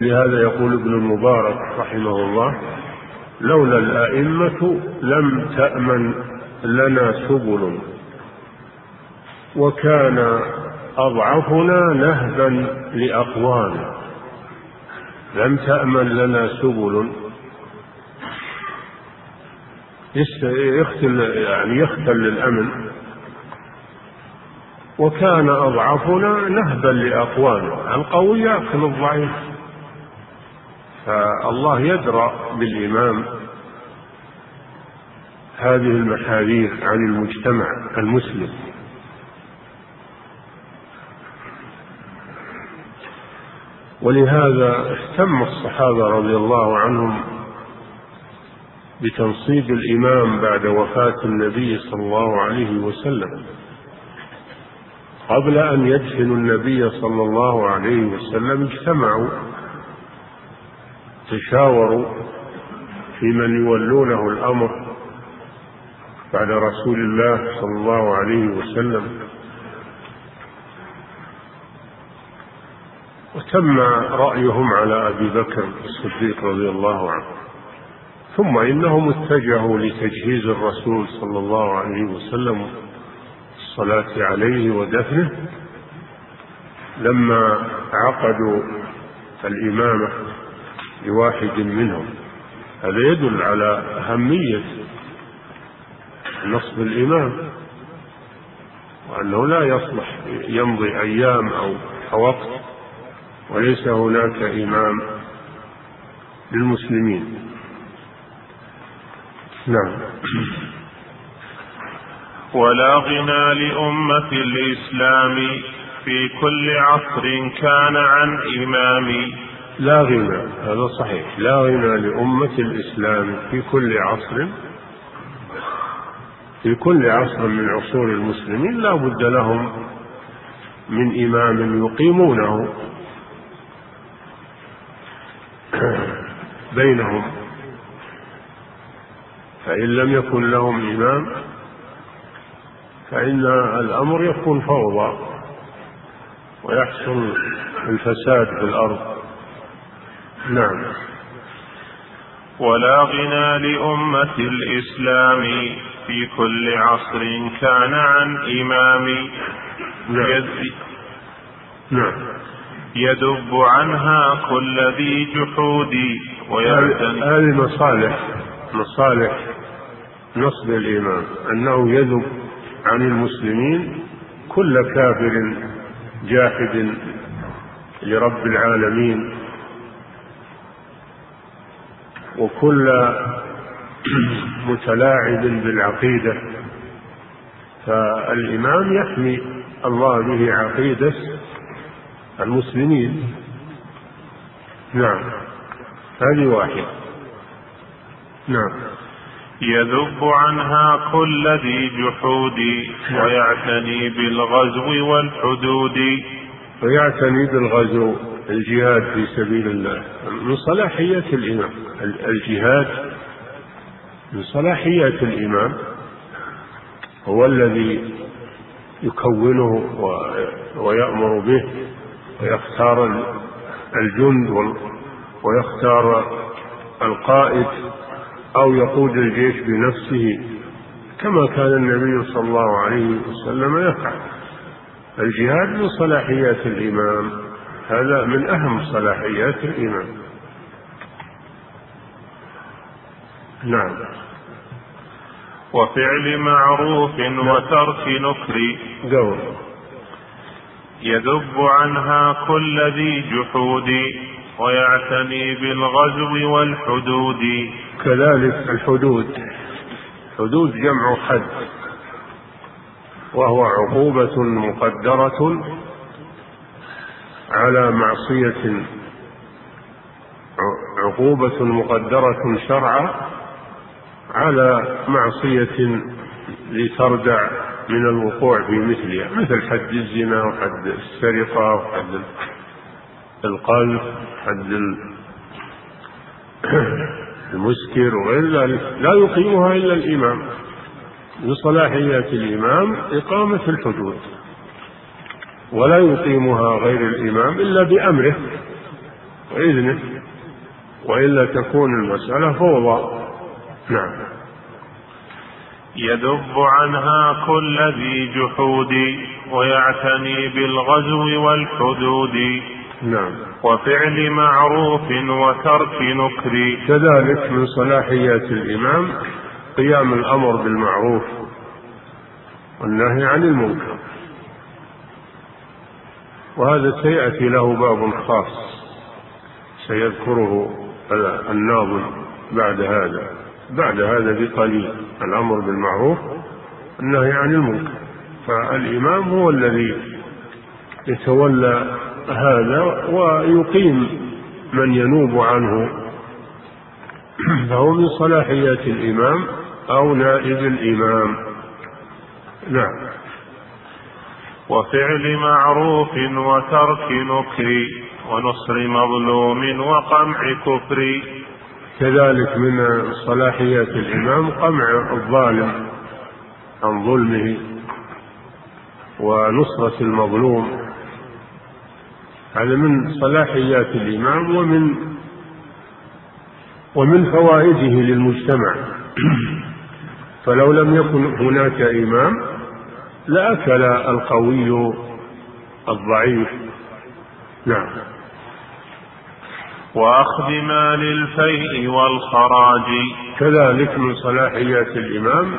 لهذا يقول ابن المبارك رحمه الله لولا الأئمة لم تأمن لنا سبل. وكان أضعفنا نهبا لأقوانا لم تأمن لنا سبل. يختل يعني يختل الأمن وكان أضعفنا نهبا لأقوانا القوي يأكل الضعيف. فالله يدرى بالإمام هذه المحاذير عن المجتمع المسلم. ولهذا اهتم الصحابة رضي الله عنهم بتنصيب الإمام بعد وفاة النبي صلى الله عليه وسلم. قبل أن يدفنوا النبي صلى الله عليه وسلم اجتمعوا. تشاوروا في من يولونه الأمر بعد رسول الله صلى الله عليه وسلم. وتم رأيهم على أبي بكر الصديق رضي الله عنه. ثم إنهم اتجهوا لتجهيز الرسول صلى الله عليه وسلم الصلاة عليه ودفنه. لما عقدوا الإمامة لواحد منهم. هذا يدل على أهمية نصب الإمام وأنه لا يصلح يمضي أيام أو وقت وليس هناك إمام للمسلمين. نعم. ولا غنى لأمة الإسلام في كل عصر كان عن إمام لا غنى هذا صحيح. لا غنى لأمة الإسلام في كل عصر. في كل عصر من عصور المسلمين لا بد لهم من إمام يقيمونه. بينهم. فإن لم يكن لهم إمام فإن الأمر يكون فوضى ويحصل الفساد في الأرض. نعم. ولا غنى لأمة الإسلام في كل عصر كان عن إمام. نعم, نعم. يدب عنها كل ذي جحود هذه مصالح مصالح نصب الإمام. أنه يذب عن المسلمين كل كافر جاحد لرب العالمين. وكل متلاعب بالعقيدة. فالإمام يحمي الله به عقيدة المسلمين. نعم. هذه واحدة. نعم. يذب عنها كل ذي جحود ويعتني بالغزو والحدود. ويعتني بالغزو. الجهاد في سبيل الله. من صلاحيات الإمام الجهاد من صلاحيات الإمام هو الذي يكونه ويأمر به ويختار الجند ويختار القائد أو يقود الجيش بنفسه كما كان النبي صلى الله عليه وسلم يفعل. الجهاد من صلاحيات الإمام. هذا من أهم صلاحيات الإمام نعم. وفعل معروف وترك نكر. قول يذب عنها كل ذي جحود ويعتني بالغزو والحدود. كذلك الحدود. حدود جمع حد. وهو عقوبة مقدرة على معصية عقوبة مقدرة شرعا على معصية لتردع من الوقوع في مثلها مثل حد الزنا وحد السرقة وحد القذف حد المسكر وغير ذلك. لا يقيمها إلا الإمام. من صلاحيات الإمام إقامة الحدود. ولا يقيمها غير الإمام إلا بأمره وإذنه وإلا تكون المسألة فوضى. نعم. يذب عنها كل ذي جحود ويعتني بالغزو والحدود. نعم. وفعل معروف وترك نكر. كذلك من صلاحيات الإمام قيام الأمر بالمعروف والنهي عن المنكر. وهذا سيأتي له باب خاص سيذكره الناظم بعد هذا. بعد هذا بقليل الأمر بالمعروف النهي عن المنكر. فالإمام هو الذي يتولى هذا ويقيم من ينوب عنه. فهو من صلاحيات الإمام أو نائب الإمام. نعم. وفعل معروف وترك نكر ونصر مظلوم وقمع كفر. كذلك من صلاحيات الإمام قمع الظالم عن ظلمه ونصرة المظلوم. هذا من صلاحيات الإمام ومن ومن فوائده للمجتمع. فلو لم يكن هناك إمام لأكل القوي الضعيف. نعم. وأخذ مال الفيء والخراج. كذلك من صلاحيات الإمام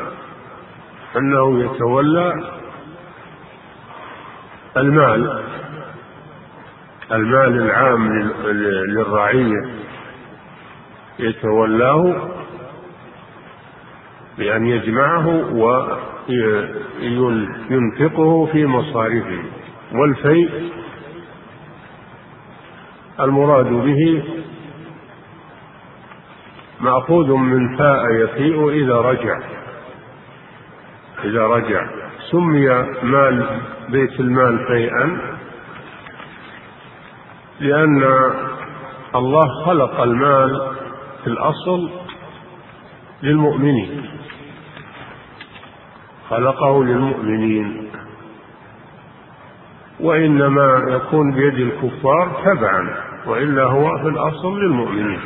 أنه يتولى المال المال العام للرعية. يتولاه بأن يجمعه وينفقه في مصارفه والفيء المراد به مأخوذ من فاء يفيء إذا رجع. إذا رجع. سمي مال بيت المال فيئا لأن الله خلق المال في الأصل للمؤمنين. خلقه للمؤمنين. وإنما يكون بيد الكفار تبعا وإلا هو في الأصل للمؤمنين.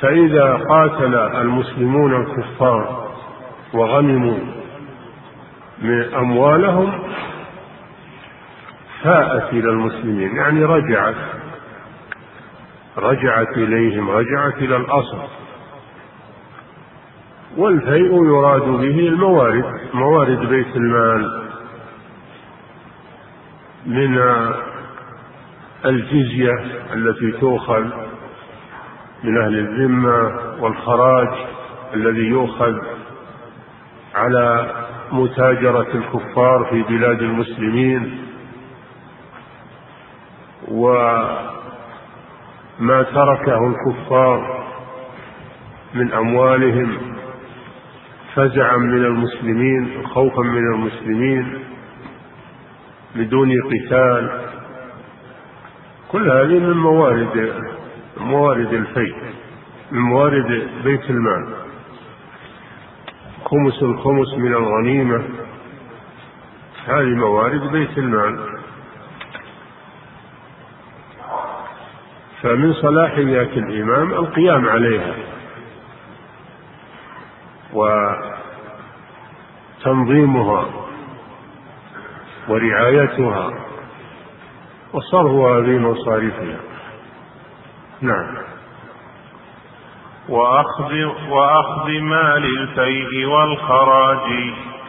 فإذا قاتل المسلمون الكفار وغنموا من أموالهم فاءت إلى المسلمين يعني رجعت رجعت إليهم رجعت إلى الأصل. والفيء يراد به الموارد موارد بيت المال. من الجزية التي تؤخذ من أهل الذمة والخراج الذي يؤخذ على متاجرة الكفار في بلاد المسلمين وما تركه الكفار من أموالهم فزعا من المسلمين خوفا من المسلمين بدون قتال. كل هذه من موارد موارد الفيء من موارد بيت المال. خمس الخمس من الغنيمة. هذه موارد بيت المال. فمن صلاحيات الإمام القيام عليها. وتنظيمها ورعايتها وصرفها في مصاريفها نعم. وأخذ وأخذ مال الفيء والخراج.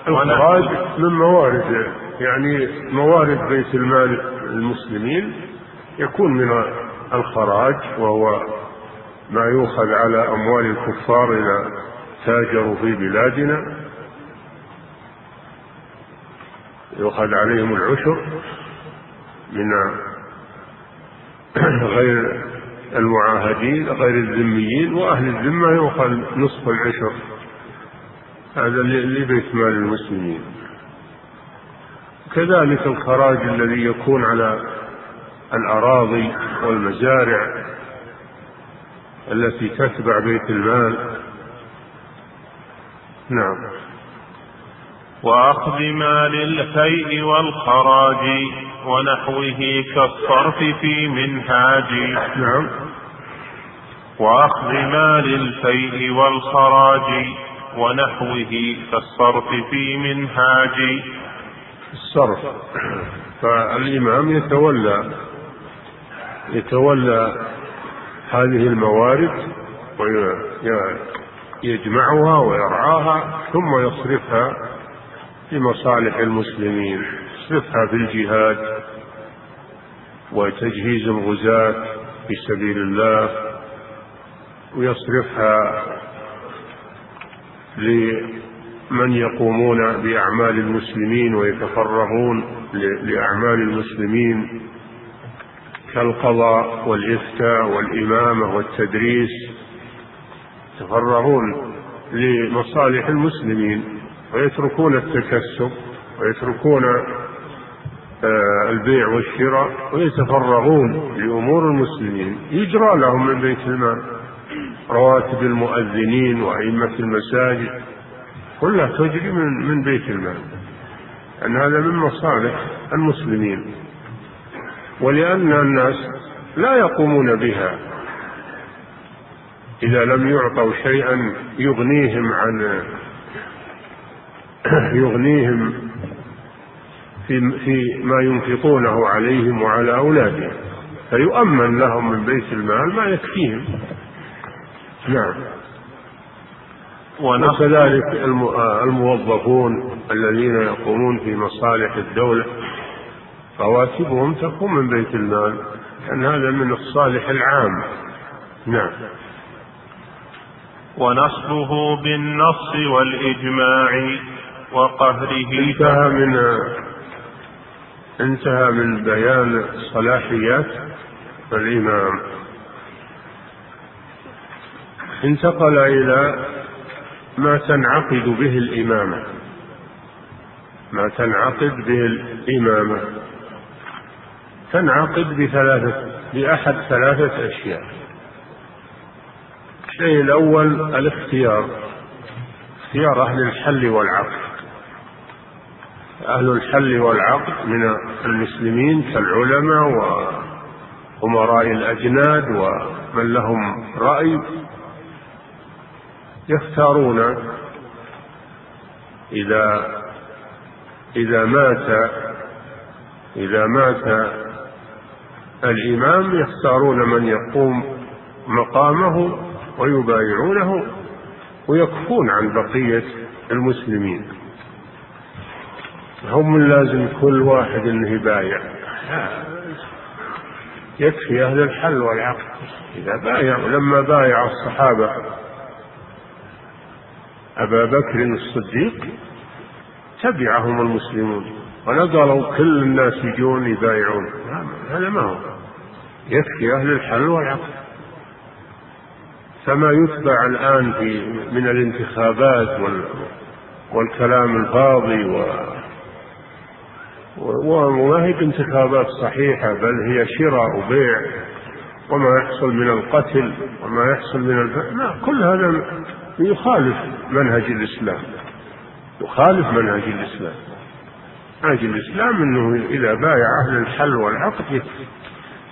الخراج من موارد يعني موارد بيت المال المسلمين يكون من الخراج وهو ما يؤخذ على أموال الكفار إذا تاجروا في بلادنا. يؤخذ عليهم العشر من غير المعاهدين غير الذميين وأهل الذمة يؤخذ نصف العشر. هذا لبيت مال المسلمين. كذلك الخراج الذي يكون على الأراضي والمزارع التي تتبع بيت المال. نعم. وأخذ مال الفيء والخراج ونحوه كالصرف في منهاج. نعم. وأخذ مال الفيء والخراج ونحوه كالصرف في منهاج. الصرف. فالإمام يتولى يتولى هذه الموارد ويجمعها ويرعاها ثم يصرفها في مصالح المسلمين. يصرفها في الجهاد وتجهيز الغزاة في سبيل الله ويصرفها لمن يقومون بأعمال المسلمين ويتفرغون لأعمال المسلمين كالقضاء والإفتاء والإمامة والتدريس. يتفرغون لمصالح المسلمين. ويتركون التكسب ويتركون آه، البيع والشراء ويتفرغون لأمور المسلمين. يجرى لهم من بيت المال. رواتب المؤذنين وأئمة المساجد كلها تجري من من بيت المال. أن هذا من مصالح المسلمين. ولأن الناس لا يقومون بها. إذا لم يعطوا شيئا يغنيهم عن يغنيهم في في ما ينفقونه عليهم وعلى أولادهم فيؤمن لهم من بيت المال ما يكفيهم. نعم. وكذلك الموظفون الذين يقومون في مصالح الدولة رواتبهم تكون من بيت المال لأن هذا من الصالح العام. نعم. ونصبه بالنص والإجماع. وقهره. انتهى من انتهى من بيان صلاحيات الإمام. انتقل إلى ما تنعقد به الإمامة ما تنعقد به الإمامة تنعقد بثلاثة بأحد ثلاثة أشياء. الشيء الأول الاختيار. اختيار أهل الحل والعقد أهل الحل والعقد من المسلمين كالعلماء وأمراء الأجناد ومن لهم رأي يختارون إذا إذا مات إذا مات الإمام يختارون من يقوم مقامه ويبايعونه ويكفون عن بقية المسلمين. هم لازم كل واحد انه يبايع يكفي أهل الحل والعقد إذا بايعوا لما بايع الصحابة أبا بكر الصديق تبعهم المسلمون ونقلوا كل الناس يجون يبايعون. هذا ما هو. يكفي أهل الحل والعقد فما يتبع الآن في من الانتخابات والكلام الفاضي و وما هي انتخابات صحيحة بل هي شراء وبيع وما يحصل من القتل وما يحصل من الف... لا كل هذا يخالف منهج الإسلام. يخالف منهج الإسلام. منهج الإسلام أنه إذا بايع أهل الحل والعقد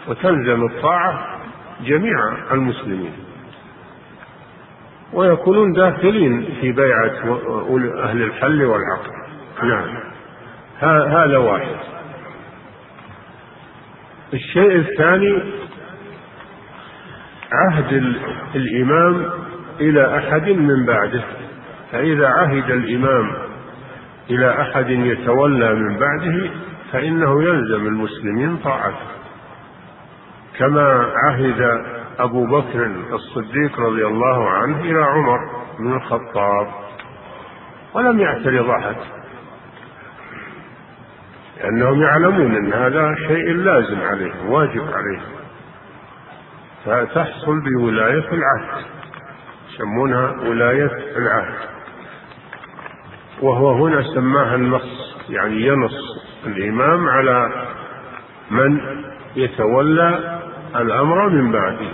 وتلزم الطاعة جميع المسلمين. ويكونون داخلين في بيعة أهل الحل والعقد. نعم. هذا واحد. الشيء الثاني عهد الإمام إلى أحد من بعده. فإذا عهد الإمام إلى أحد يتولى من بعده فإنه يلزم المسلمين طاعته. كما عهد أبو بكر الصديق رضي الله عنه إلى عمر بن الخطاب. ولم يعترض أحد. لأنهم يعلمون أن هذا شيء لازم عليهم واجب عليهم. فتحصل بولاية العهد. يسمونها ولاية العهد. وهو هنا سماها النص يعني ينص الإمام على من يتولى الأمر من بعده.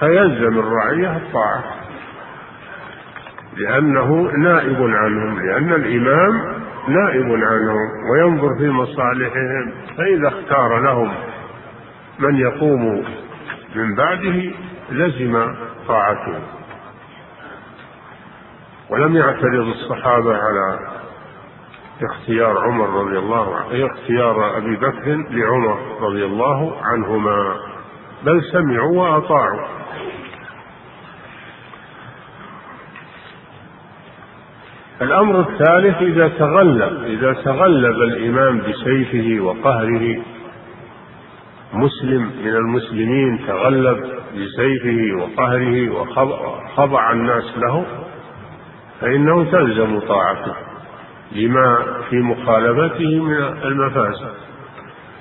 فيلزم الرعية الطاعة. لأنه نائب عنهم لأن الإمام نائب عنهم وينظر في مصالحهم فإذا اختار لهم من يقوم من بعده لزم طاعته. ولم يعترض الصحابة على اختيار عمر رضي الله عنه اختيار أبي بكر لعمر رضي الله عنهما بل سمعوا وأطاعوا. الأمر الثالث إذا تغلب إذا تغلب الإمام بسيفه وقهره مسلم من المسلمين تغلب بسيفه وقهره وخضع الناس له فإنه تلزم طاعته لما في مخالفته من المفاسد.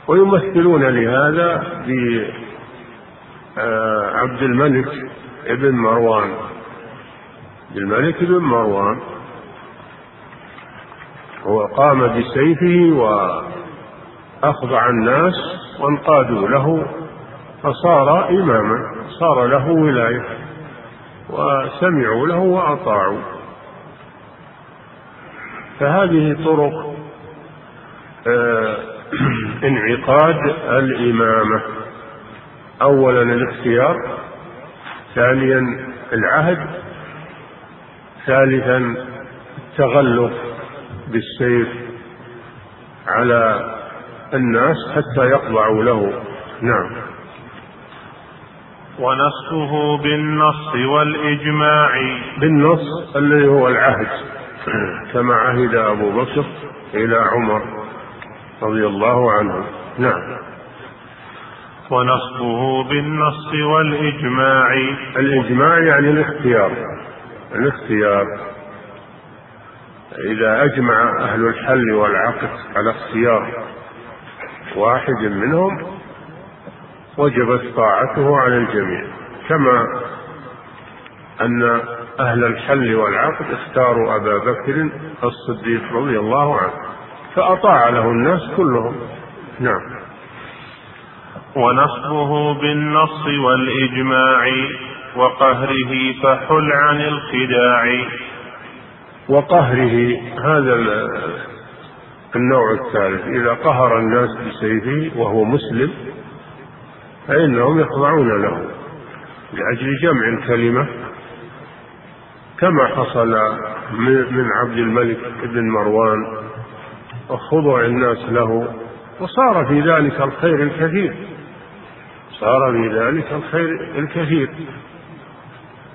ويمثلون لهذا بعبد الملك ابن مروان. عبد الملك بن مروان هو قام بسيفه وأخضع الناس وانقادوا له فصار إماما صار له ولاية وسمعوا له وأطاعوا. فهذه طرق آه، انعقاد الإمامة. أولا الاختيار ثانيا العهد ثالثا التغلف بالسيف على الناس حتى يخضعوا له. نعم. ونصه بالنص والإجماع. بالنص الذي هو العهد. كما عهد أبو بكر إلى عمر رضي الله عنه. نعم. ونصبه بالنص والإجماع. الإجماع يعني الاختيار. الاختيار. إذا أجمع أهل الحل والعقد على اختيار واحد منهم وجبت طاعته على الجميع. كما أن أهل الحل والعقد اختاروا أبا بكر الصديق رضي الله عنه فأطاع له الناس كلهم. نعم. ونصبه بالنص والإجماع وقهره فحل عن الخداع. وقهره هذا النوع الثالث. إذا قهر الناس بسيفه وهو مسلم فإنهم يخضعون له لأجل جمع الكلمة. كما حصل من عبد الملك بن مروان وخضوع الناس له وصار في ذلك الخير الكثير. صار في ذلك الخير الكثير.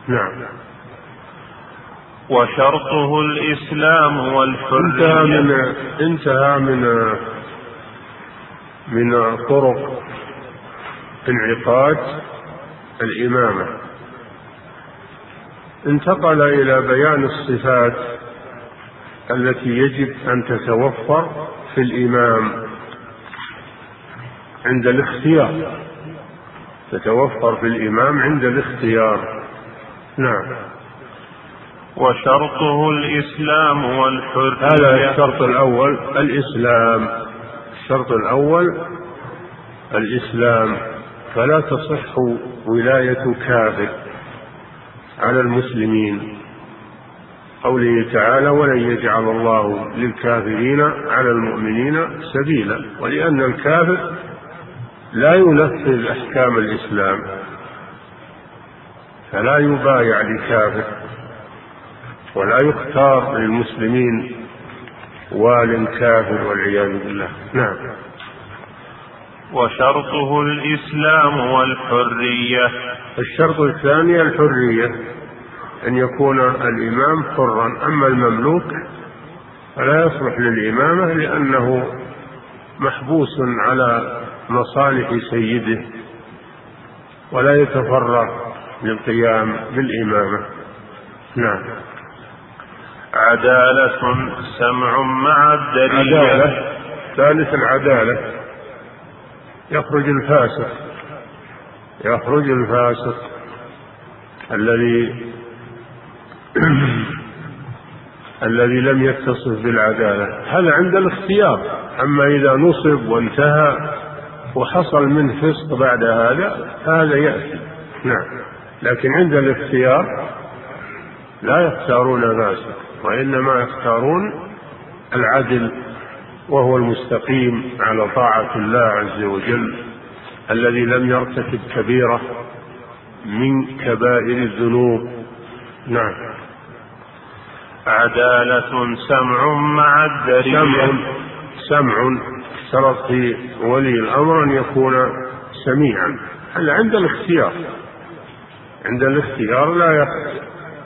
نعم. وشرطه الإسلام والحرية انتهى من انتهى من من طرق انعقاد الإمامة. انتقل إلى بيان الصفات التي يجب أن تتوفر في الإمام. عند الاختيار. تتوفر في الإمام عند الاختيار. نعم. وشرطه الإسلام والحرية. هذا الشرط الأول الإسلام. الشرط الأول الإسلام. فلا تصح ولاية كافر على المسلمين. قوله تعالى ولن يجعل الله للكافرين على المؤمنين سبيلا. ولأن الكافر لا ينفذ أحكام الإسلام. فلا يبايع لكافر. ولا يختار للمسلمين وال كافر والعياذ بالله. نعم. وشرطه الإسلام والحرية. الشرط الثاني الحرية أن يكون الإمام حرا. أما المملوك فلا يصلح للإمامة لأنه محبوس على مصالح سيده ولا يتفرغ للقيام بالإمامة. نعم. عدالة سمع مع الدليل. عدالة ثالث العدالة يخرج الفاسق يخرج الفاسق الذي الذي لم يتصف بالعدالة. هذا عند الاختيار. أما إذا نصب وانتهى وحصل منه فسق بعد هذا فهذا يأتي. نعم. لكن عند الاختيار لا يختارون فاسق. وإنما يختارون العدل وهو المستقيم على طاعة الله عز وجل الذي لم يرتكب كبيرة من كبائر الذنوب. نعم. عدالة سمع مع الدرية سمع سمع. في ولي الأمر أن يكون سميعا. هذا عند الاختيار؟ عند الاختيار لا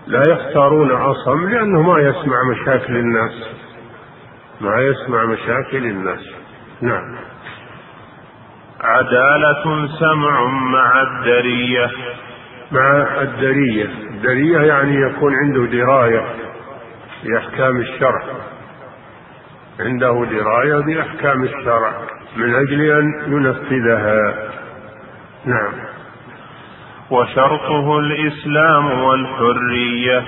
لا يختارون أصم لأنه ما يسمع مشاكل الناس. ما يسمع مشاكل الناس. نعم. عدالة سمع مع الدرية. مع الدرية. الدرية يعني يكون عنده دراية بأحكام الشرع. عنده دراية بأحكام الشرع من أجل أن ينفذها. نعم. وشرطه الإسلام والحرية.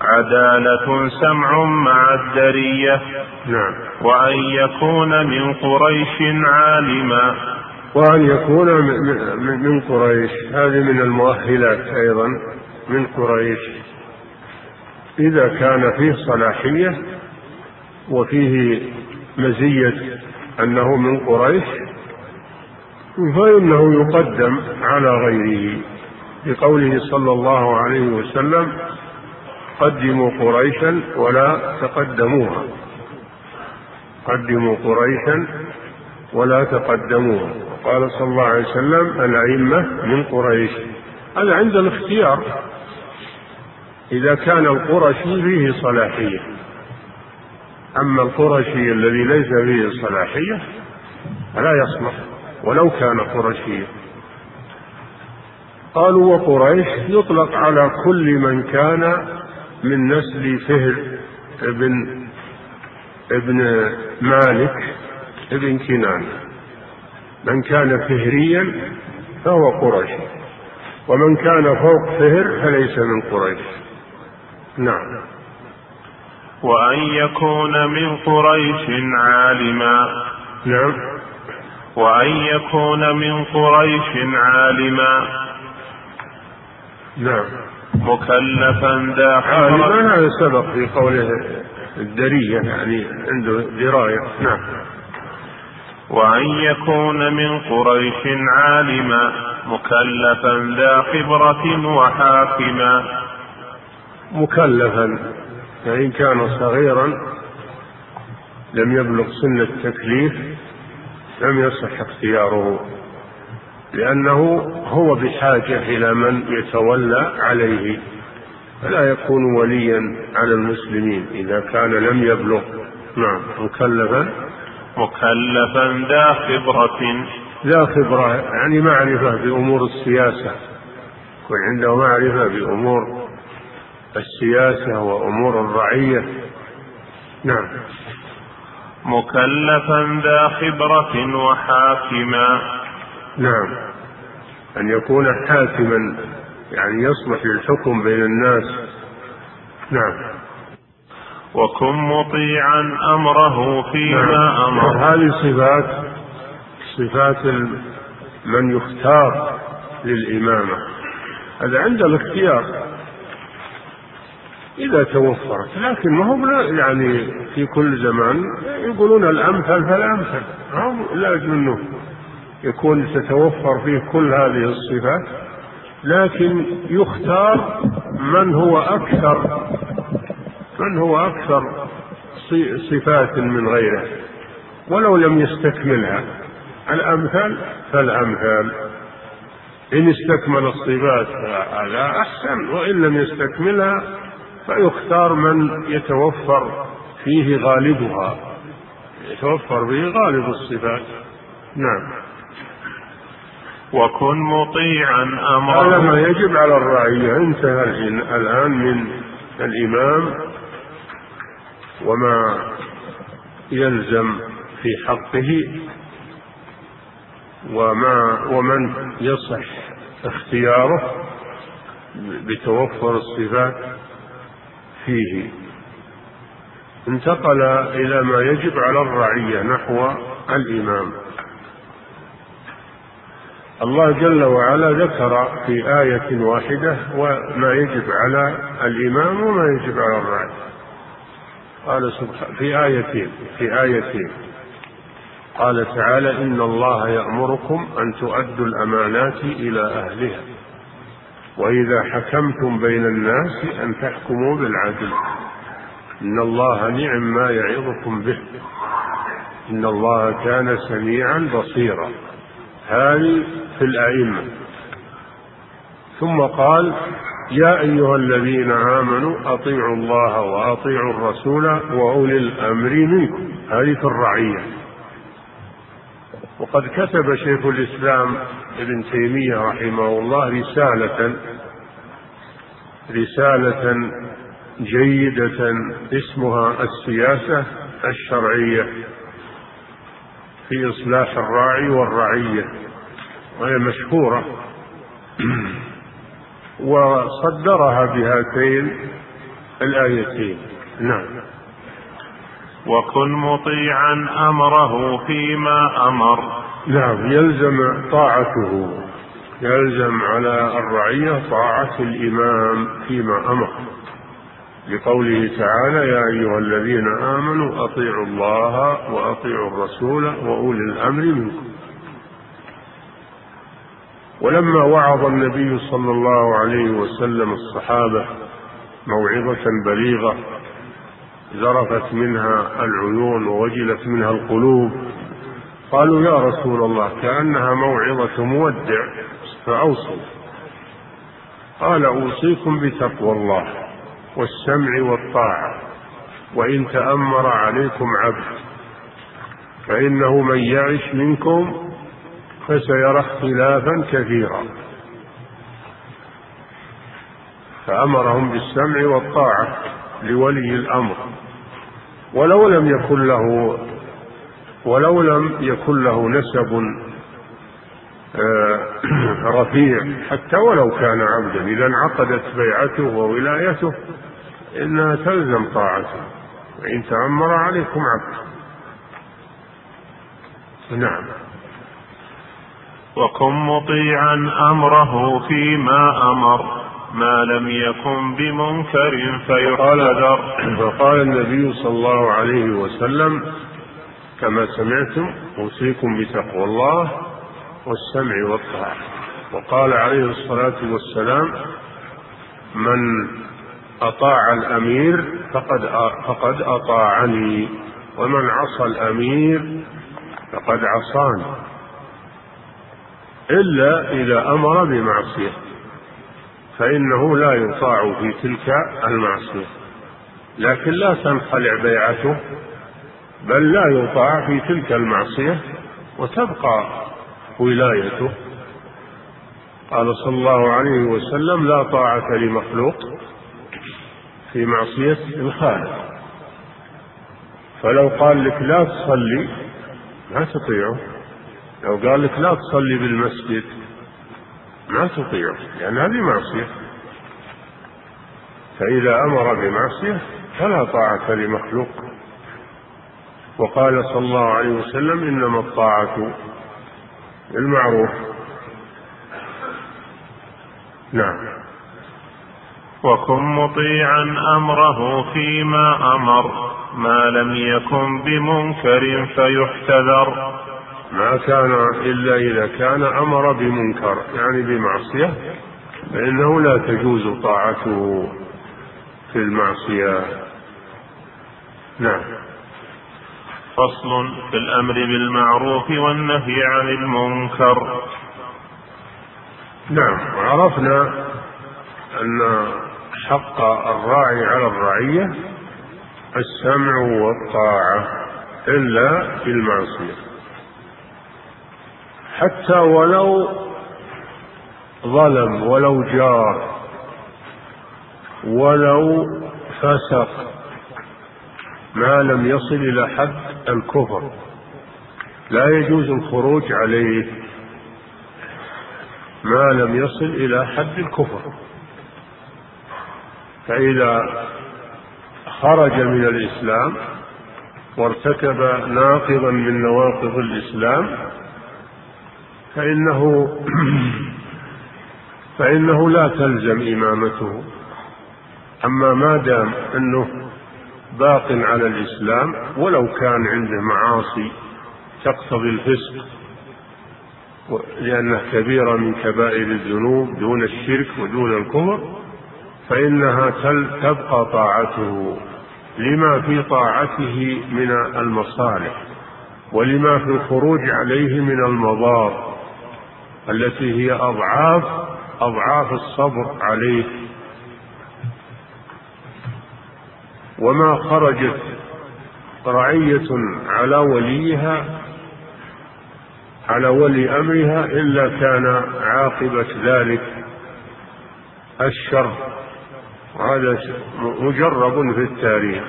عدالة سمع مع الدرية. نعم. وأن يكون من قريش عالما. وأن يكون من قريش. هذه من المؤهلات أيضا من قريش. إذا كان فيه صلاحية وفيه مزية أنه من قريش فإنه يقدم على غيره. بقوله صلى الله عليه وسلم قدموا قريشا ولا تقدموها. قدموا قريشا ولا تقدموها. قال صلى الله عليه وسلم الأئمة من قريش. هذا عند الاختيار. إذا كان القرشي فيه صلاحية. أما القرشي الذي ليس فيه صلاحية فلا يصلح. ولو كان قرشيا. قالوا وقريش يطلق على كل من كان من نسل فهر ابن ابن مالك ابن كنان. من كان فهريا فهو قرشي ومن كان فوق فهر فليس من قريش. نعم. وأن يكون من قريش عالما. نعم. وأن يكون من قريش عالما. نعم. مكلفا ذا عالما هذا سبق في قوله الدرية يعني عنده دراية. نعم. وأن يكون من قريش عالما مكلفا ذا خبرة وحاكما. مكلفا فإن كان صغيرا لم يبلغ سن التكليف لم يصح اختياره. لأنه هو بحاجة إلى من يتولى عليه فلا يكون وليا على المسلمين إذا كان لم يبلغ. نعم مكلفا؟ مكلفا ذا خبرة. ذا خبرة يعني معرفة بأمور السياسة. يكون عنده معرفة بأمور السياسة وأمور الرعية. نعم. مكلفا ذا خبرة وحاكما. نعم. أن يكون حاكما يعني يصلح للحكم بين الناس. نعم. وكن مطيعا أمره فيما نعم. أمر هذه صفات صفات من يختار للإمامة؟ هذا عند الاختيار. إذا توفرت لكن ما هو يعني في كل زمان يقولون الأمثل فالأمثل. لا أنه يكون تتوفر فيه كل هذه الصفات لكن يختار من هو أكثر من هو أكثر صفات من غيره. ولو لم يستكملها. الأمثل فالأمثال. إن استكمل الصفات فهذا أحسن وإن لم يستكملها فيختار من يتوفر فيه غالبها. يتوفر فيه غالب الصفات. نعم. وكن مطيعا أمره هذا ما يجب على الرعية انتهى الآن من الإمام وما يلزم في حقه وما ومن يصح اختياره بتوفر الصفات فيه. انتقل إلى ما يجب على الرعية نحو الإمام. الله جل وعلا ذكر في آية واحدة وما يجب على الإمام وما يجب على الرعية قال سبحانه في آيتين في آيتين. قال تعالى إن الله يأمركم أن تؤدوا الأمانات إلى أهلها. وإذا حكمتم بين الناس أن تحكموا بالعدل. إن الله نعم ما يعظكم به. إن الله كان سميعا بصيرا. هذه في الأئمة. ثم قال يا أيها الذين آمنوا أطيعوا الله وأطيعوا الرسول وأولي الأمر منكم. هذه في الرعية. وقد كتب شيخ الإسلام ابن تيمية رحمه الله رسالة رسالة جيدة اسمها السياسة الشرعية في إصلاح الراعي والرعية. وهي مشهورة. وصدرها بهاتين الآيتين. نعم. وكن مطيعا أمره فيما أمر. نعم. يلزم طاعته. يلزم على الرعية طاعة الإمام فيما أمر. لقوله تعالى يا أيها الذين آمنوا أطيعوا الله وأطيعوا الرسول وأولي الأمر منكم. ولما وعظ النبي صلى الله عليه وسلم الصحابة موعظة بليغة ذرفت منها العيون ووجلت منها القلوب قالوا يا رسول الله كأنها موعظة مودع فأوصوا. قال أوصيكم بتقوى الله والسمع والطاعة وإن تأمر عليكم عبد فإنه من يعش منكم فسيرى اختلافا كثيرا. فأمرهم بالسمع والطاعة لولي الأمر. ولو لم يكن له ولو لم يكن له نسب آه، رفيع. حتى ولو كان عبدا إذا انعقدت بيعته وولايته إنها تلزم طاعته. وإن تأمر عليكم عبد نعم. وكن مطيعا أمره فيما أمر ما لم يكن بمنكر فيحتذر فقال النبي صلى الله عليه وسلم كما سمعتم أوصيكم بتقوى الله والسمع والطاعة. وقال عليه الصلاة والسلام من أطاع الأمير فقد فقد أطاعني ومن عصى الأمير فقد عصاني. إلا إذا أمر بمعصية فإنه لا يطاع في تلك المعصية. لكن لا تنخلع بيعته بل لا يطاع في تلك المعصية وتبقى ولايته. قال صلى الله عليه وسلم لا طاعة لمخلوق في معصية الخالق. فلو قال لك لا تصلي ما تطيعه. لو قال لك لا تصلي بالمسجد ما تطيعه لأن هذه معصية. فإذا أمر بمعصية فلا طاعة لمخلوق. وقال صلى الله عليه وسلم إنما الطاعة بالمعروف نعم. وكن مطيعا أمره فيما أمر ما لم يكن بمنكر فيحتذر. ما كان إلا إذا كان أمر بمنكر يعني بمعصية فإنه لا تجوز طاعته في المعصية. نعم. فصل في الأمر بالمعروف والنهي عن المنكر. نعم. عرفنا أن حق الراعي على الرعية السمع والطاعة إلا في المعصية. حتى ولو ظلم ولو جار ولو فسق ما لم يصل إلى حد الكفر. لا يجوز الخروج عليه. ما لم يصل إلى حد الكفر. فإذا خرج من الإسلام وارتكب ناقضا من نواقض الإسلام فإنه فإنه لا تلزم إمامته. أما ما دام أنه باق على الإسلام ولو كان عنده معاصي تقتضي الفسق لأنها كبيرة من كبائر الذنوب دون الشرك ودون الكفر فإنها تبقى طاعته. لما في طاعته من المصالح ولما في الخروج عليه من المضار. التي هي أضعاف أضعاف الصبر عليه. وما خرجت رعية على وليها على ولي أمرها إلا كان عاقبة ذلك الشر. وهذا مجرب في التاريخ.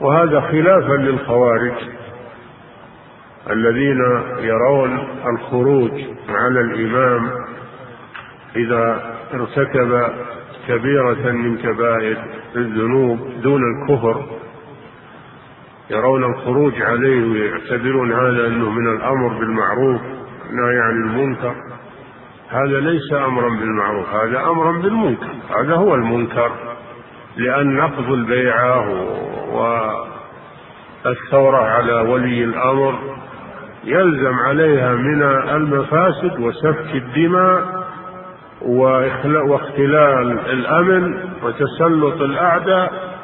وهذا خلافا للخوارج. الذين يرون الخروج على الإمام إذا ارتكب كبيرة من كبائر الذنوب دون الكفر يرون الخروج عليه ويعتبرون هذا أنه من الأمر بالمعروف نهي عن المنكر. هذا ليس أمرا بالمعروف هذا أمرا بالمنكر هذا هو المنكر لأن نقض البيعة والثورة على ولي الأمر يلزم عليها من المفاسد وسفك الدماء واختلال الأمن وتسلط الأعداء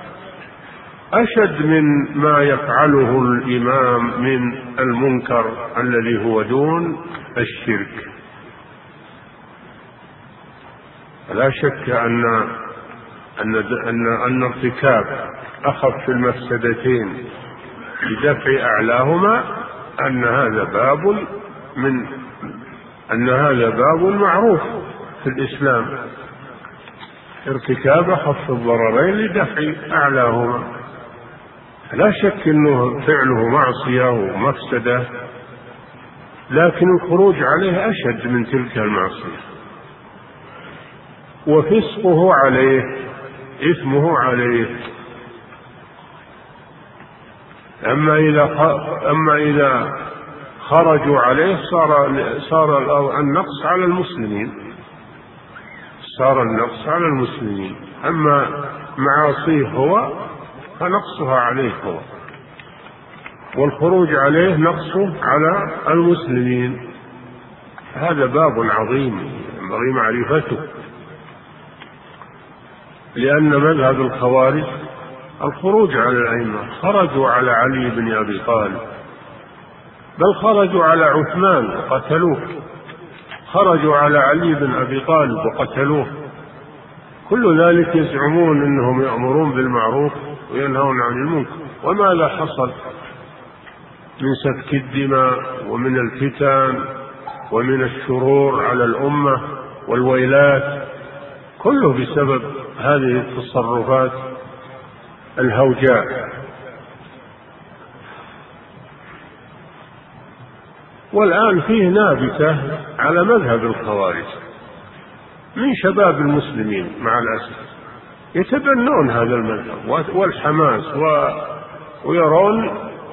أشد من ما يفعله الإمام من المنكر الذي هو دون الشرك. لا شك ان ان ان أن ارتكاب أخف المفسدتين بدفع أعلاهما أن هذا باب من أن هذا باب معروف في الإسلام. ارتكاب اخف الضررين لدفع أعلاهما. لا شك إنه فعله معصية ومفسدة لكن الخروج عليه أشد من تلك المعصية. وفسقه عليه إثمه عليه أما إذا أما إذا خرجوا عليه صار صار النقص على المسلمين. صار النقص على المسلمين. أما معاصيه هو فنقصها عليه هو. والخروج عليه نقصه على المسلمين. هذا باب عظيم. ينبغي معرفته. لأن مذهب الخوارج الخروج على الأئمة. خرجوا على علي بن أبي طالب. بل خرجوا على عثمان وقتلوه. خرجوا على علي بن أبي طالب وقتلوه. كل ذلك يزعمون أنهم يأمرون بالمعروف وينهون عن المنكر. وماذا حصل؟ من سفك الدماء ومن الفتن ومن الشرور على الأمة والويلات. كله بسبب هذه التصرفات الهوجاء. والآن فيه نابتة على مذهب الخوارج من شباب المسلمين مع الأسف. يتبنون هذا المذهب والحماس و ويرون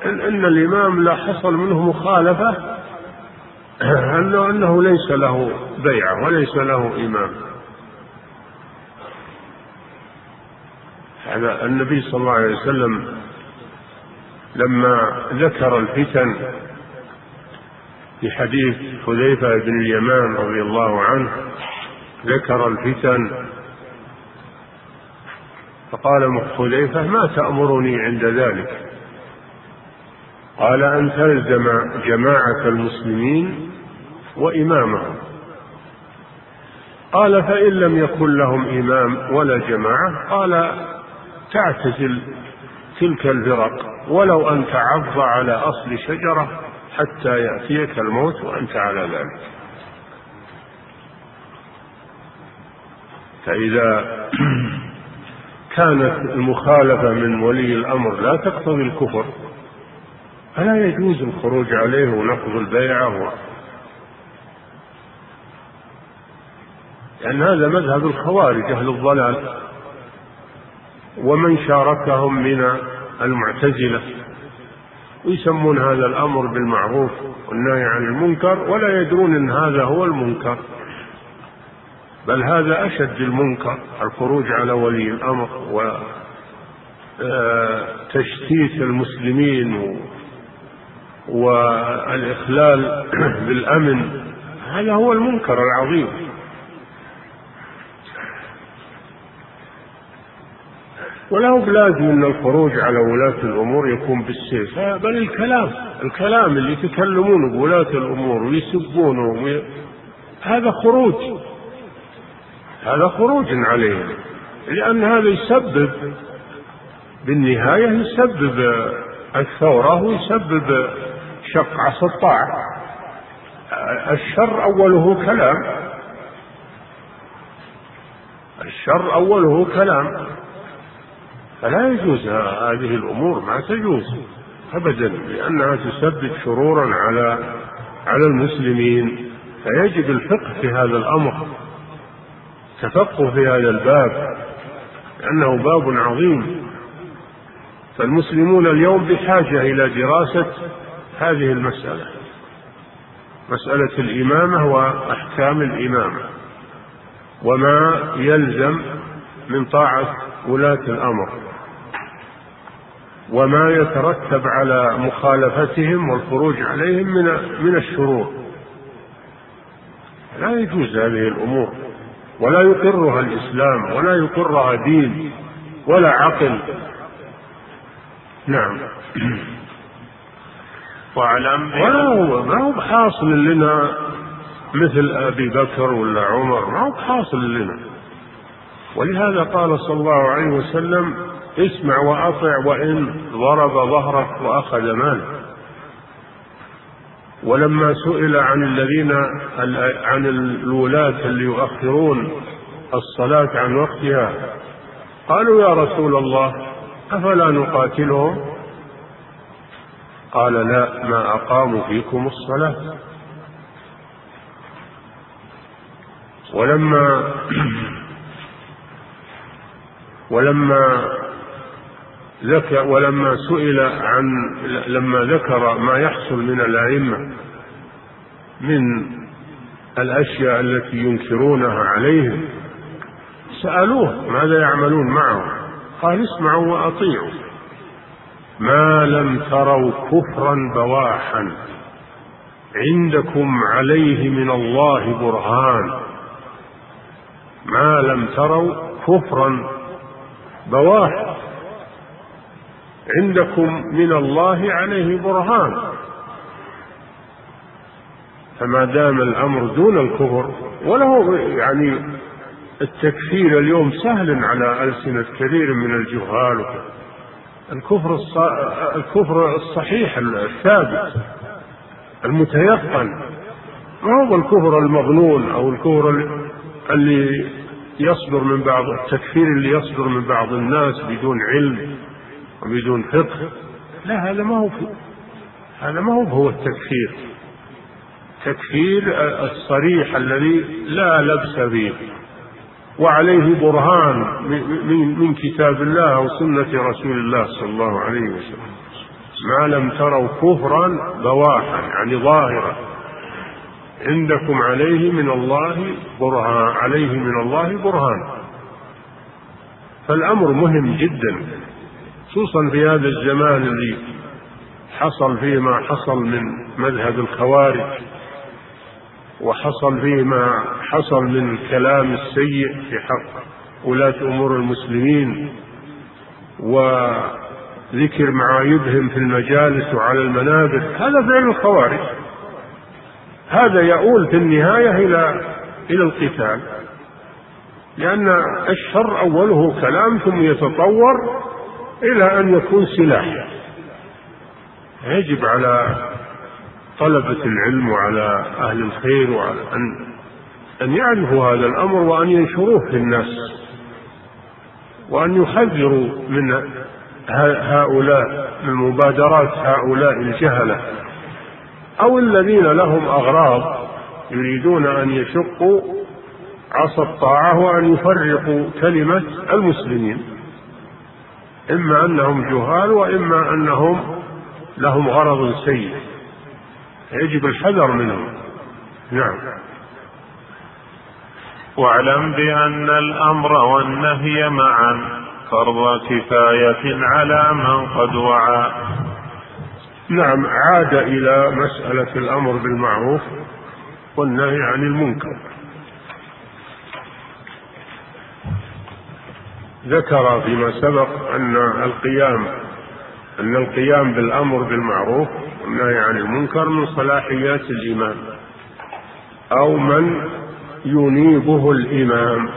إن, إن الإمام لا حصل منه مخالفة أنه, أنه ليس له بيعة وليس له إمام. النبي صلى الله عليه وسلم لما ذكر الفتن في حديث حذيفة بن اليمان رضي الله عنه ذكر الفتن فقال حذيفة ما تأمرني عند ذلك؟ قال أن تلزم جماعة المسلمين وإمامهم. قال فإن لم يكن لهم إمام ولا جماعة؟ قال تعتزل تلك الفرق ولو أن تعض على أصل شجرة حتى يأتيك الموت وأنت على ذلك. فإذا كانت المخالفة من ولي الأمر لا تقتضي الكفر فلا يجوز الخروج عليه ونقض البيعة لأن هذا مذهب الخوارج أهل الضلال. ومن شاركهم من المعتزلة. ويسمون هذا الأمر بالمعروف والنهي عن المنكر ولا يدرون أن هذا هو المنكر. بل هذا أشد المنكر الخروج على ولي الأمر آه، تشتيت المسلمين والإخلال بالأمن. هذا هو المنكر العظيم. ولا هو بلازم إن الخروج على ولاة الأمور يكون بالسيف. بل الكلام. الكلام اللي يتكلمون بولاة الأمور ويسبونهم وي... هذا خروج. هذا خروج عليهم لأن هذا يسبب بالنهاية يسبب الثورة ويسبب شق عصا الطاعة. الشر أوله كلام. الشر أوله كلام. فلا يجوز هذه الأمور ما تجوز أبدا لأنها تسبب شرورا على على المسلمين فيجب الفقه في هذا الأمر. تفقه في هذا الباب لأنه باب عظيم. فالمسلمون اليوم بحاجة إلى دراسة هذه المسألة مسألة الإمامة وأحكام الإمامة وما يلزم من طاعة ولاة الأمر. وما يترتب على مخالفتهم والخروج عليهم من من الشرور. لا يجوز هذه الأمور. ولا يقرها الإسلام ولا يقرها دين ولا عقل. نعم. واعلم ولا هو ما هو بحاصل لنا مثل أبي بكر ولا عمر. ما هو بحاصل لنا. ولهذا قال صلى الله عليه وسلم اسمع وأطع وإن ضرب ظهرك وأخذ مالك. ولما سئل عن الذين عن الولاة اللي يؤخرون الصلاة عن وقتها قالوا يا رسول الله أفلا نقاتلهم؟ قال لا ما أقاموا فيكم الصلاة. ولما ولما ذكر ولما سئل عن لما ذكر ما يحصل من الأئمة من الأشياء التي ينكرونها عليهم سألوه ماذا يعملون معه. قال اسمعوا وأطيعوا. ما لم تروا كفرا بواحا عندكم عليه من الله برهان. ما لم تروا كفرا بواحا عندكم من الله عليه برهان. فما دام الأمر دون الكفر وله يعني التكفير اليوم سهل على ألسنة كثير من الجهال الكفر الكفر الصحيح الثابت المتيقن. ما هو الكفر المظنون أو الكفر اللي يصدر من بعض التكفير اللي يصدر من بعض الناس بدون علم وبدون فقه. لا هذا ما هو هذا ما هو هو التكفير. التكفير الصريح الذي لا لبس فيه. وعليه برهان من كتاب الله وسنة رسول الله صلى الله عليه وسلم. ما لم تروا كفرا بواحا يعني ظاهرا. عندكم عليه من الله برهان عليه من الله برهان. فالأمر مهم جدا خصوصا في هذا الزمان الذي حصل فيه ما حصل من مذهب الخوارج وحصل فيه ما حصل من الكلام السيء في حق ولاة أمور المسلمين وذكر معايبهم في المجالس وعلى المنابر. هذا فعل الخوارج. هذا يؤول في النهاية إلى إلى القتال. لأن الشر أوله كلام ثم يتطور إلى أن يكون سلاح. يجب على طلبة العلم وعلى أهل الخير وعلى أن أن يعرفوا هذا الأمر وأن ينشروه في الناس. وأن يحذروا من هؤلاء من مبادرات هؤلاء الجهلة. أو الذين لهم أغراض يريدون أن يشقوا عصا الطاعة وأن يفرقوا كلمة المسلمين. إما أنهم جهال وإما أنهم لهم غرض سيء. يجب الحذر منهم. نعم. واعلم بأن الأمر والنهي معا. فرض كفاية على من قد وعى. نعم عاد إلى مسألة الأمر بالمعروف والنهي عن المنكر. ذكر فيما سبق أن القيام أن القيام بالأمر بالمعروف والنهي عن المنكر من صلاحيات الإمام أو من ينيبه الإمام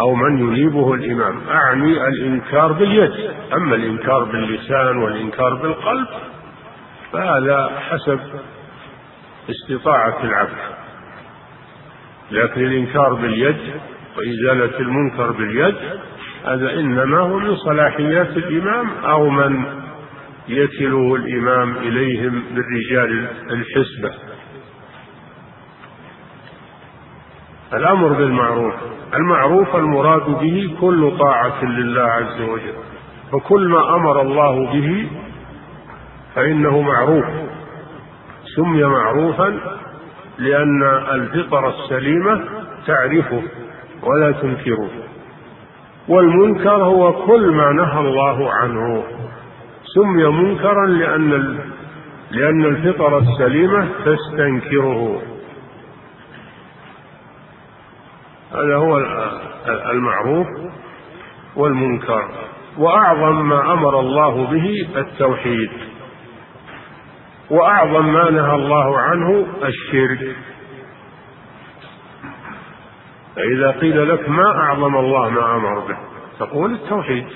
أو من ينيبه الإمام. أعني الإنكار باليد. أما الإنكار باللسان والإنكار بالقلب فهذا حسب استطاعة العبد. لكن الإنكار باليد وإزالة المنكر باليد هذا إنما هو من صلاحيات الإمام أو من يكله الإمام إليهم بالرجال الحسبة. الأمر بالمعروف. المعروف المراد به كل طاعة لله عز وجل. فكل ما أمر الله به فإنه معروف. سمي معروفا لأن الفطر السليمة تعرفه ولا تنكره. والمنكر هو كل ما نهى الله عنه. سمي منكرا لأن لأن الفطر السليمة تستنكره. هذا هو المعروف والمنكر. وأعظم ما أمر الله به التوحيد. وأعظم ما نهى الله عنه الشرك. فإذا قيل لك ما أعظم الله ما أمر به تقول التوحيد.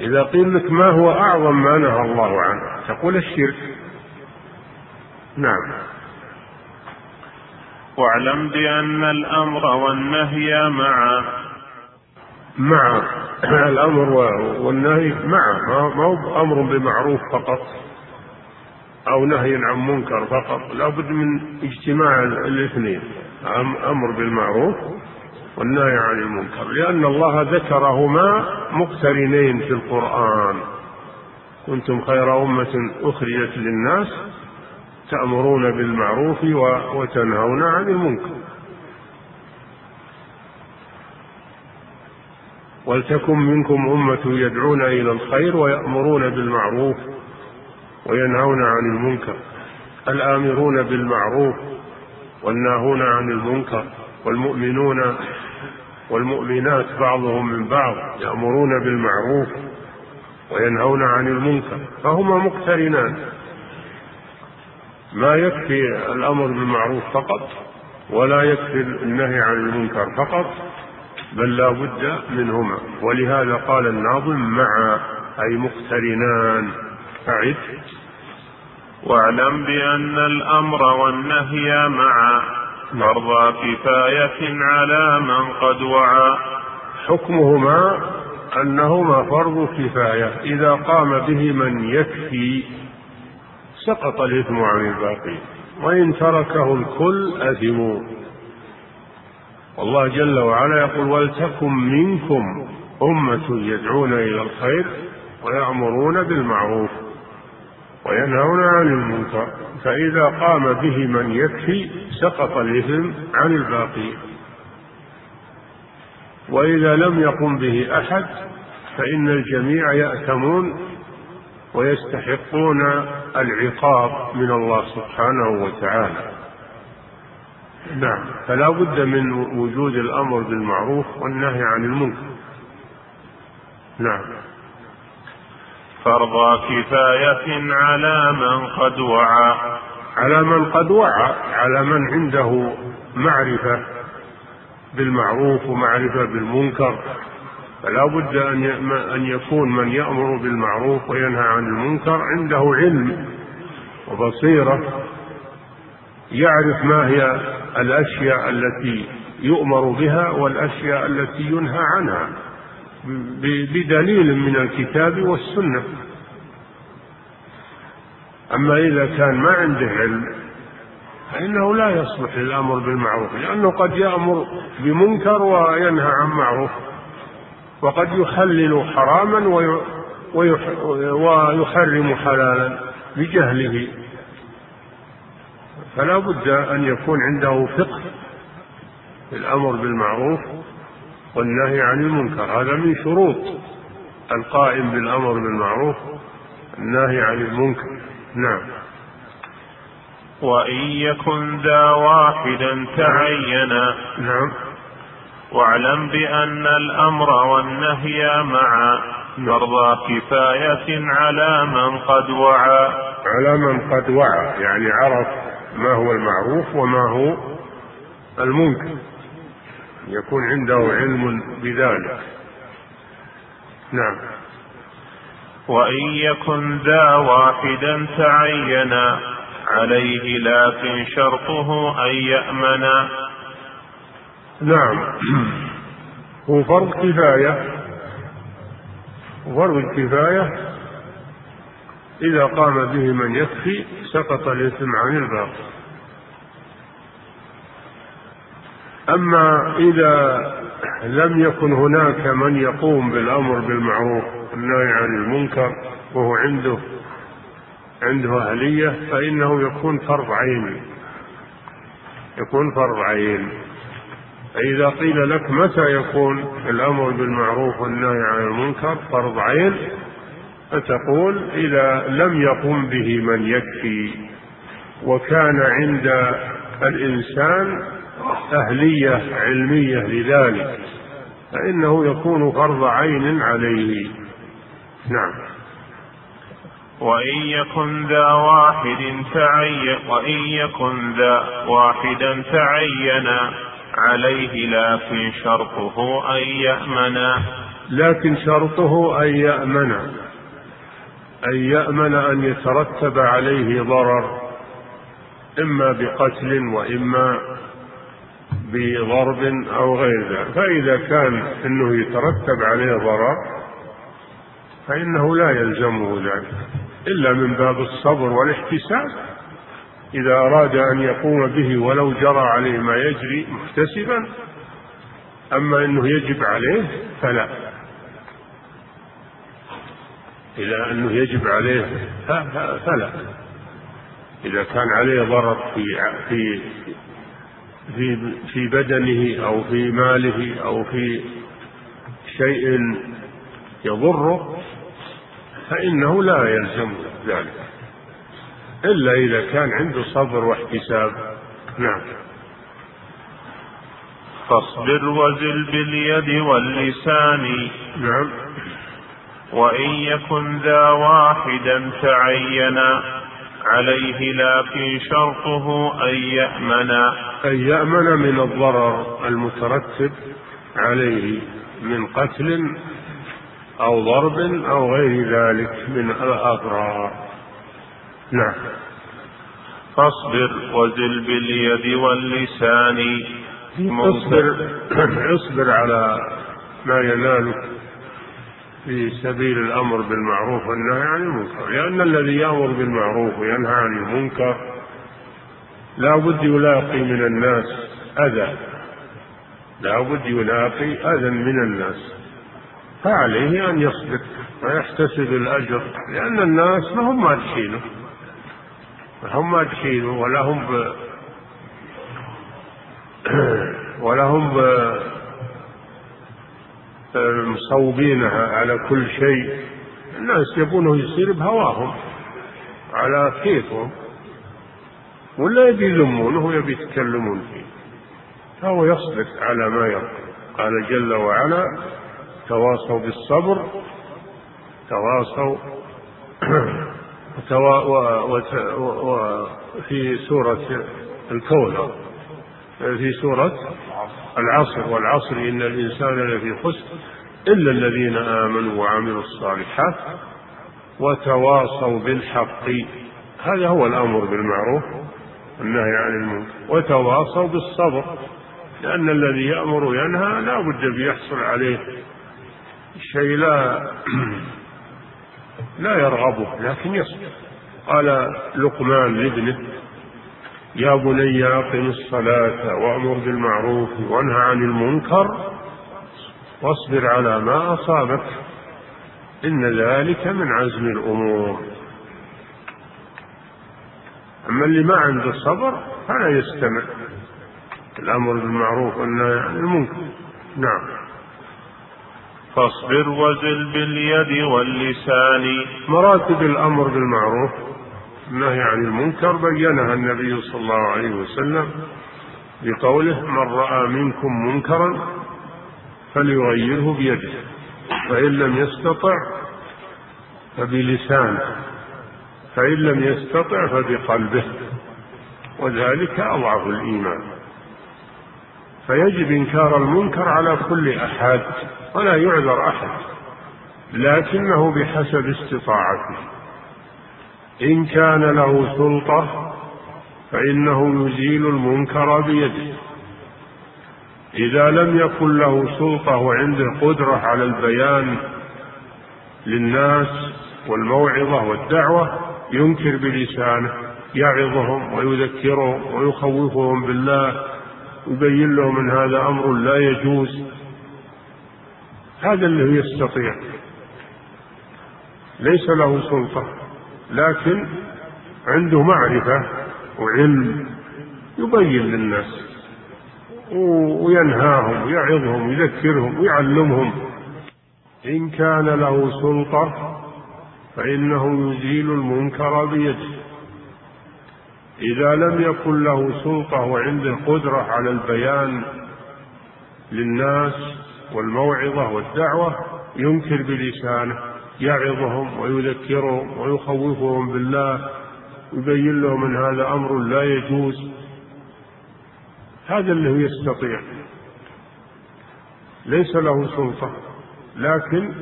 إذا قيل لك ما هو أعظم ما نهى الله عنه تقول الشرك. نعم. واعلم بأن الأمر والنهي معا مع. الأمر والنهي مع. ما هو أمر بمعروف فقط أو نهي عن منكر فقط. لا بد من اجتماع الاثنين. أمر بالمعروف والنهي عن المنكر. لأن الله ذكرهما مقترنين في القرآن. كنتم خير أمة أخرجت للناس تأمرون بالمعروف وتنهون عن المنكر. ولتكن منكم أمة يدعون إلى الخير ويأمرون بالمعروف وينهون عن المنكر. الآمرون بالمعروف والناهون عن المنكر والمؤمنون والمؤمنات بعضهم من بعض يأمرون بالمعروف وينهون عن المنكر. فهما مقترنان. ما يكفي الأمر بالمعروف فقط ولا يكفي النهي عن المنكر فقط بل لا بد منهما. ولهذا قال الناظم مع أي مقترنان أعد. واعلم بأن الأمر والنهي معا فرض كفاية على من قد وعى. حكمهما أنهما فرض كفاية. إذا قام به من يكفي سقط الإثم عن الباقين وإن تركه الكل أثموا والله جل وعلا يقول ولتكن منكم أمة يدعون إلى الخير ويأمرون بالمعروف وينهون عن المنكر. فإذا قام به من يكفي سقط الإثم عن الباقين وإذا لم يقم به أحد فإن الجميع يأثمون ويستحقون العقاب من الله سبحانه وتعالى. نعم. فلا بد من وجود الأمر بالمعروف والنهي عن المنكر. نعم. فرض كفاية على من قد وعى. على من قد وعى على من عنده معرفة بالمعروف ومعرفة بالمنكر. فلا بد أن يكون من يأمر بالمعروف وينهى عن المنكر عنده علم وبصيرة يعرف ما هي الأشياء التي يؤمر بها والأشياء التي ينهى عنها بدليل من الكتاب والسنة. أما إذا كان ما عنده علم فإنه لا يصلح للأمر بالمعروف لأنه قد يأمر بمنكر وينهى عن معروف. وقد يحلل حراما ويحرم حلالا بجهله فلا بد أن يكون عنده فقه في الأمر بالمعروف والنهي عن المنكر. هذا من شروط القائم بالأمر بالمعروف النهي عن المنكر. نعم. وإن يكن ذا واحدا تعينا. نعم. واعلم بأن الأمر والنهي معا. فرضا كفاية على من قد وعى. على من قد وعى يعني عرف ما هو المعروف وما هو المنكر. يكون عنده علم بذلك. نعم. وإن يكن ذا واحدا تعينا عليه لكن شرطه أن يأمن نعم. هو فرض كفاية. فرض الكفاية إذا قام به من يكفي سقط الإثم عن الباقي. أما إذا لم يكن هناك من يقوم بالأمر بالمعروف والنهي عن المنكر وهو عنده عنده أهلية فإنه يكون فرض عين. يكون فرض عين. فإذا قيل لك متى يكون الأمر بالمعروف والنهي عن المنكر فرض عين فتقول إذا لم يقم به من يكفي وكان عند الإنسان أهلية علمية لذلك فإنه يكون فرض عين عليه. نعم. وإن يكن ذا واحد تعين وإن يكن ذا واحدا تعينا. عليه لكن شرطه أن يأمن. لكن شرطه أن يأمن. أن يأمن أن يترتب عليه ضرر إما بقتل وإما بضرب أو غير ذلك. فإذا كان أنه يترتب عليه ضرر فإنه لا يلزمه ذلك إلا من باب الصبر والاحتساب. إذا أراد أن يقوم به ولو جرى عليه ما يجري محتسبا أما أنه يجب عليه فلا. إذا أنه يجب عليه فلا. إذا كان عليه ضرر في في في في بدنه أو في ماله أو في شيء يضره فإنه لا يلزم ذلك. إلا إذا كان عنده صبر واحتساب. نعم. فاصبر وزل باليد واللسان. نعم. وإن يكن ذا واحدا تعينا عليه لكن شرطه أن يأمن. أن يأمن من الضرر المترتب عليه من قتل أو ضرب أو غير ذلك من الأضرار. نعم. فاصبر وزل باليد واللسان. اصبر اصبر على ما ينالك في سبيل الأمر بالمعروف والنهي عن المنكر. لأن الذي يأمر بالمعروف وينهى عن المنكر لا بد يلاقي من الناس أذى. لا بد يلاقي أذى من الناس. فعليه أن يصبر ويحتسب الأجر لأن الناس ما هم مادحينه ما هم مادحينه ولا هم ب... ولا هم ب... مصوبينها على كل شيء. الناس يبونه يصير بهواهم على كيفهم ولا يبي يلمونه ويبي يتكلمون فيه. فهو يصبر على ما يرى قال جل وعلا تواصوا بالصبر تواصوا وفي سورة الكون. في سورة العصر. والعصر إن الإنسان لفي خسر إلا الذين آمنوا وعملوا الصالحات وتواصوا بالحق. هذا هو الأمر بالمعروف والنهي عن المنكر. وتواصوا بالصبر لأن الذي يأمر وينهى لا بد بيحصل عليه شيء لا لا يرغبه لكن يصبر. قال لقمان لابنه يا بني أقم الصلاة وأمر بالمعروف وانهى عن المنكر واصبر على ما أصابك إن ذلك من عزم الأمور. أما اللي ما عنده صبر فلا يستمع. الأمر بالمعروف والنهي عن المنكر. نعم. فاصبر وزل باليد واللسان. مراتب الأمر بالمعروف النهي عن المنكر بينها النبي صلى الله عليه وسلم بقوله من رأى منكم منكرا فليغيره بيده فإن لم يستطع فبلسانه فإن لم يستطع فبقلبه. وذلك أضعف الإيمان. فيجب إنكار المنكر على كل أحد ولا يعذر أحد لكنه بحسب استطاعته. إن كان له سلطة فإنه يزيل المنكر بيده. إذا لم يكن له سلطة وعنده قدرة على البيان للناس والموعظة والدعوة ينكر بلسانه يعظهم ويذكرهم ويخوفهم بالله. يبين لهم أن هذا أمر لا يجوز. هذا اللي يستطيع. ليس له سلطة لكن عنده معرفة وعلم يبين للناس وينهاهم ويعظهم ويذكرهم ويعلمهم إن كان له سلطة فإنه يزيل المنكر بيده. إذا لم يكن له سلطة وعنده قدرة على البيان للناس والموعظة والدعوة ينكر بلسانه يعظهم ويذكرهم ويخوفهم بالله يبين لهم أن هذا أمر لا يجوز. هذا اللي يستطيع. ليس له سلطة لكن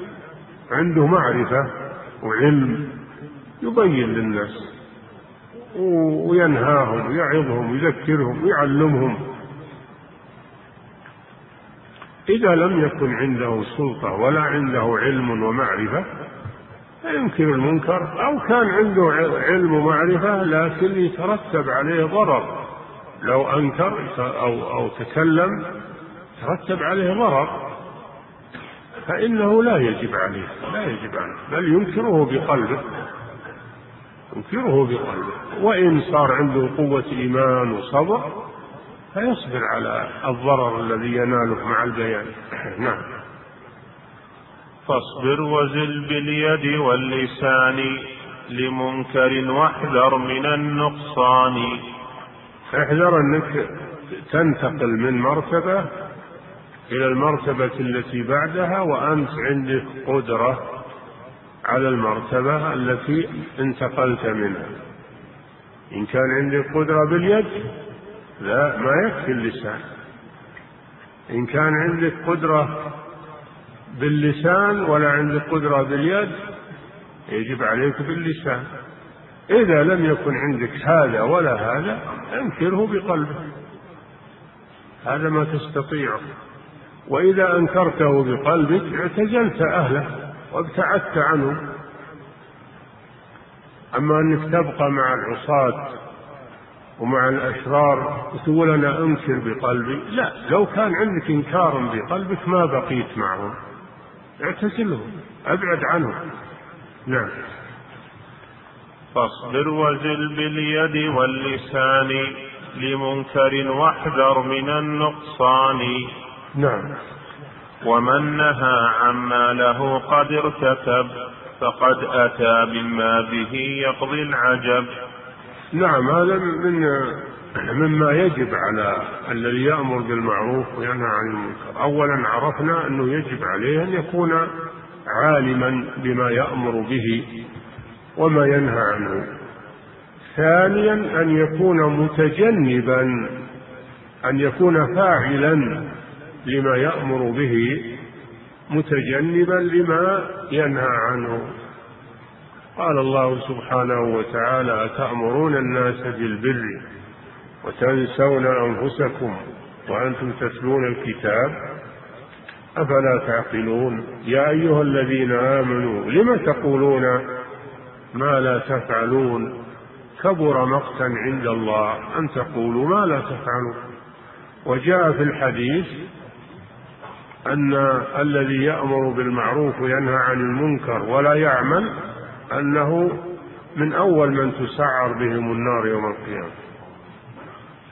عنده معرفة وعلم يبين للناس. وينهاهم ويعظهم ويذكرهم ويعلمهم. إذا لم يكن عنده سلطة ولا عنده علم ومعرفة فينكر المنكر. أو كان عنده علم ومعرفة لكن يترتب عليه ضرر. لو أنكر أو أو تكلم ترتب عليه ضرر. فإنه لا يجب عليه لا يجب عليه بل ينكره بقلبه. ينكره بقلبه. وإن صار عنده قوة إيمان وصبر فيصبر على الضرر الذي يناله مع البيان. نعم. فاصبر وزل باليد واللسان لمنكر واحذر من النقصان. احذر أنك تنتقل من مرتبة إلى المرتبة التي بعدها وأنت عندك قدرة على المرتبة التي انتقلت منها. إن كان عندك قدرة باليد لا ما يكفي اللسان. إن كان عندك قدرة باللسان ولا عندك قدرة باليد يجب عليك باللسان. إذا لم يكن عندك هذا ولا هذا انكره بقلبك. هذا ما تستطيعه وإذا أنكرته بقلبك اعتزلت أهله. وابتعدت عنه أما أنك تبقى مع العصاة ومع الأشرار وتقول أنا أنكر بقلبي لا. لو كان عندك إنكار بقلبك ما بقيت معهم. اعتزلهم أبعد عنهم. نعم. فاصبر وزل باليد واللسان لمنكر واحذر من النقصان. نعم. ومن نهى عما له قد ارتكب فقد أتى مما به يقضي العجب. نعم هذا من مما يجب على الذي يأمر بالمعروف وينهى عن المنكر. أولا عرفنا أنه يجب عليه أن يكون عالما بما يأمر به وما ينهى عنه. ثانيا أن يكون متجنبا أن يكون فاعلا لما يأمر به متجنبا لما ينهى عنه. قال الله سبحانه وتعالى أتأمرون الناس بالبر وتنسون أنفسكم وأنتم تتلون الكتاب؟ أفلا تعقلون؟ يا أيها الذين آمنوا لم تقولون ما لا تفعلون؟ كبر مقتا عند الله أن تقولوا ما لا تفعلون. وجاء في الحديث أن الذي يأمر بالمعروف وينهى عن المنكر ولا يعمل أنه من أول من تسعر بهم النار يوم القيامة.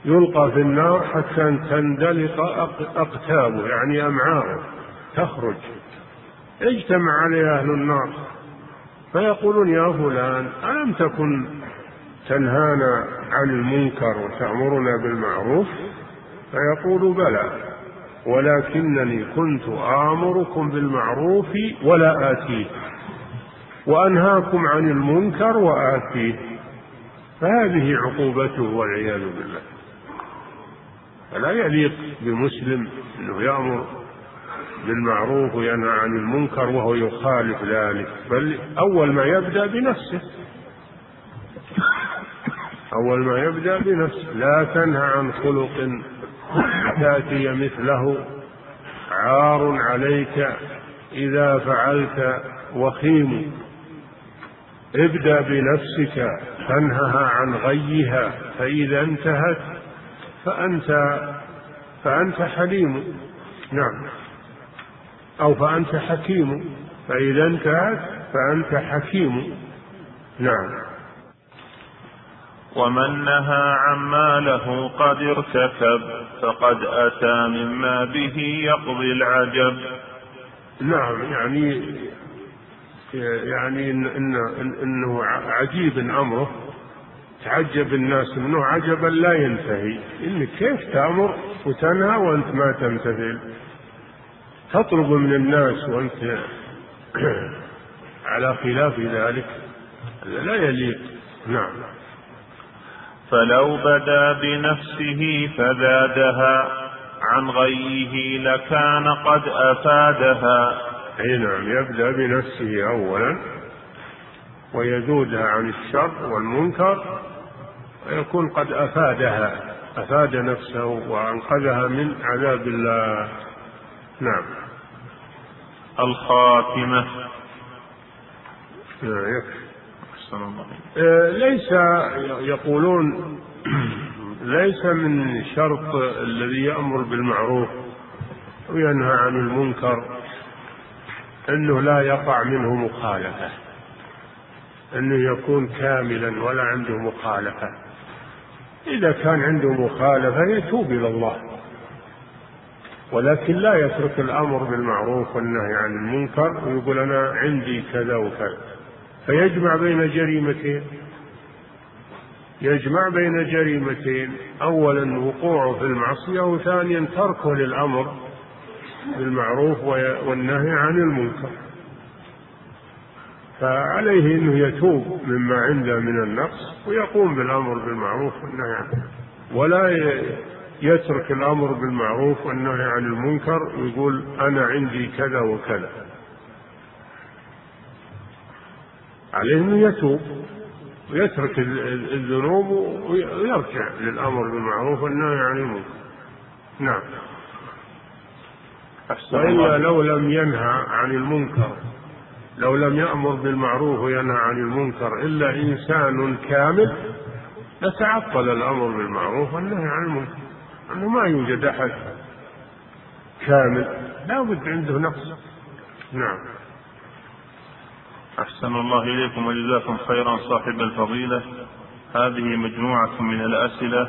يلقى في النار حتى تندلق أقتابه يعني أمعاؤه تخرج. اجتمع عليه أهل النار. فيقولون يا فلان ألم تكن تنهانا عن المنكر وتأمرنا بالمعروف؟ فيقول بلى. ولكنني كنت آمركم بالمعروف ولا آتيه. وأنهاكم عن المنكر وآتيه. فهذه عقوبته والعياذ بالله. فلا يليق بمسلم أنه يأمر بالمعروف وينهى عن المنكر وهو يخالف ذلك. بل أول ما يبدأ بنفسه. أول ما يبدأ بنفسه. لا تنهى عن خلق تأتي مثله عار عليك إذا فعلت وخيم. ابدأ بنفسك فانهها عن غيها فإذا انتهت فأنت فأنت حليم. نعم. أو فأنت حكيم فإذا انتهت فأنت حكيم. نعم. ومن نهى عما له قد ارتكب فقد أتى مما به يقضي العجب. نعم يعني يعني إن إن إنه عجيب أمره تعجب الناس منه عجبا لا ينتهي. إنك كيف تأمر؟ وتنهى وأنت ما تمتثل تطلب من الناس وأنت على خلاف ذلك. لا يليق. نعم. فلو بدا بنفسه فزادها عن غيه لكان قد أفادها. أي نعم يبدأ بنفسه أولا ويزودها عن الشر والمنكر ويكون قد أفادها أفاد نفسه وأنقذها من عذاب الله. نعم. الخاتمة. نعم يكفي. آه، ليس يقولون ليس من شرط الذي يأمر بالمعروف وينهى عن المنكر أنه لا يقع منه مخالفة أنه يكون كاملا ولا عنده مخالفة. إذا كان عنده مخالفة يتوب إلى الله ولكن لا يترك الأمر بالمعروف والنهي عن المنكر ويقول أنا عندي كذا وكذا. فيجمع بين جريمتين. يجمع بين جريمتين. أولا وقوعه في المعصية وثانيا تركه للأمر بالمعروف والنهي عن المنكر. فعليه إنه يتوب مما عنده من النقص ويقوم بالأمر بالمعروف والنهي عنه ولا يترك الأمر بالمعروف والنهي عن المنكر ويقول أنا عندي كذا وكذا. عليه انه يتوب ويترك الذنوب ويرجع للأمر بالمعروف والنهي عن المنكر. نعم. وإلا لو لم ينهى عن المنكر لو لم يأمر بالمعروف وينهى عن المنكر إلا إنسان كامل لتعطل الأمر بالمعروف والنهي عن المنكر. أنه ما يوجد أحد كامل لا بد عنده نقص. نعم. أحسن الله إليكم وجزاكم خيرا صاحب الفضيلة. هذه مجموعة من الأسئلة.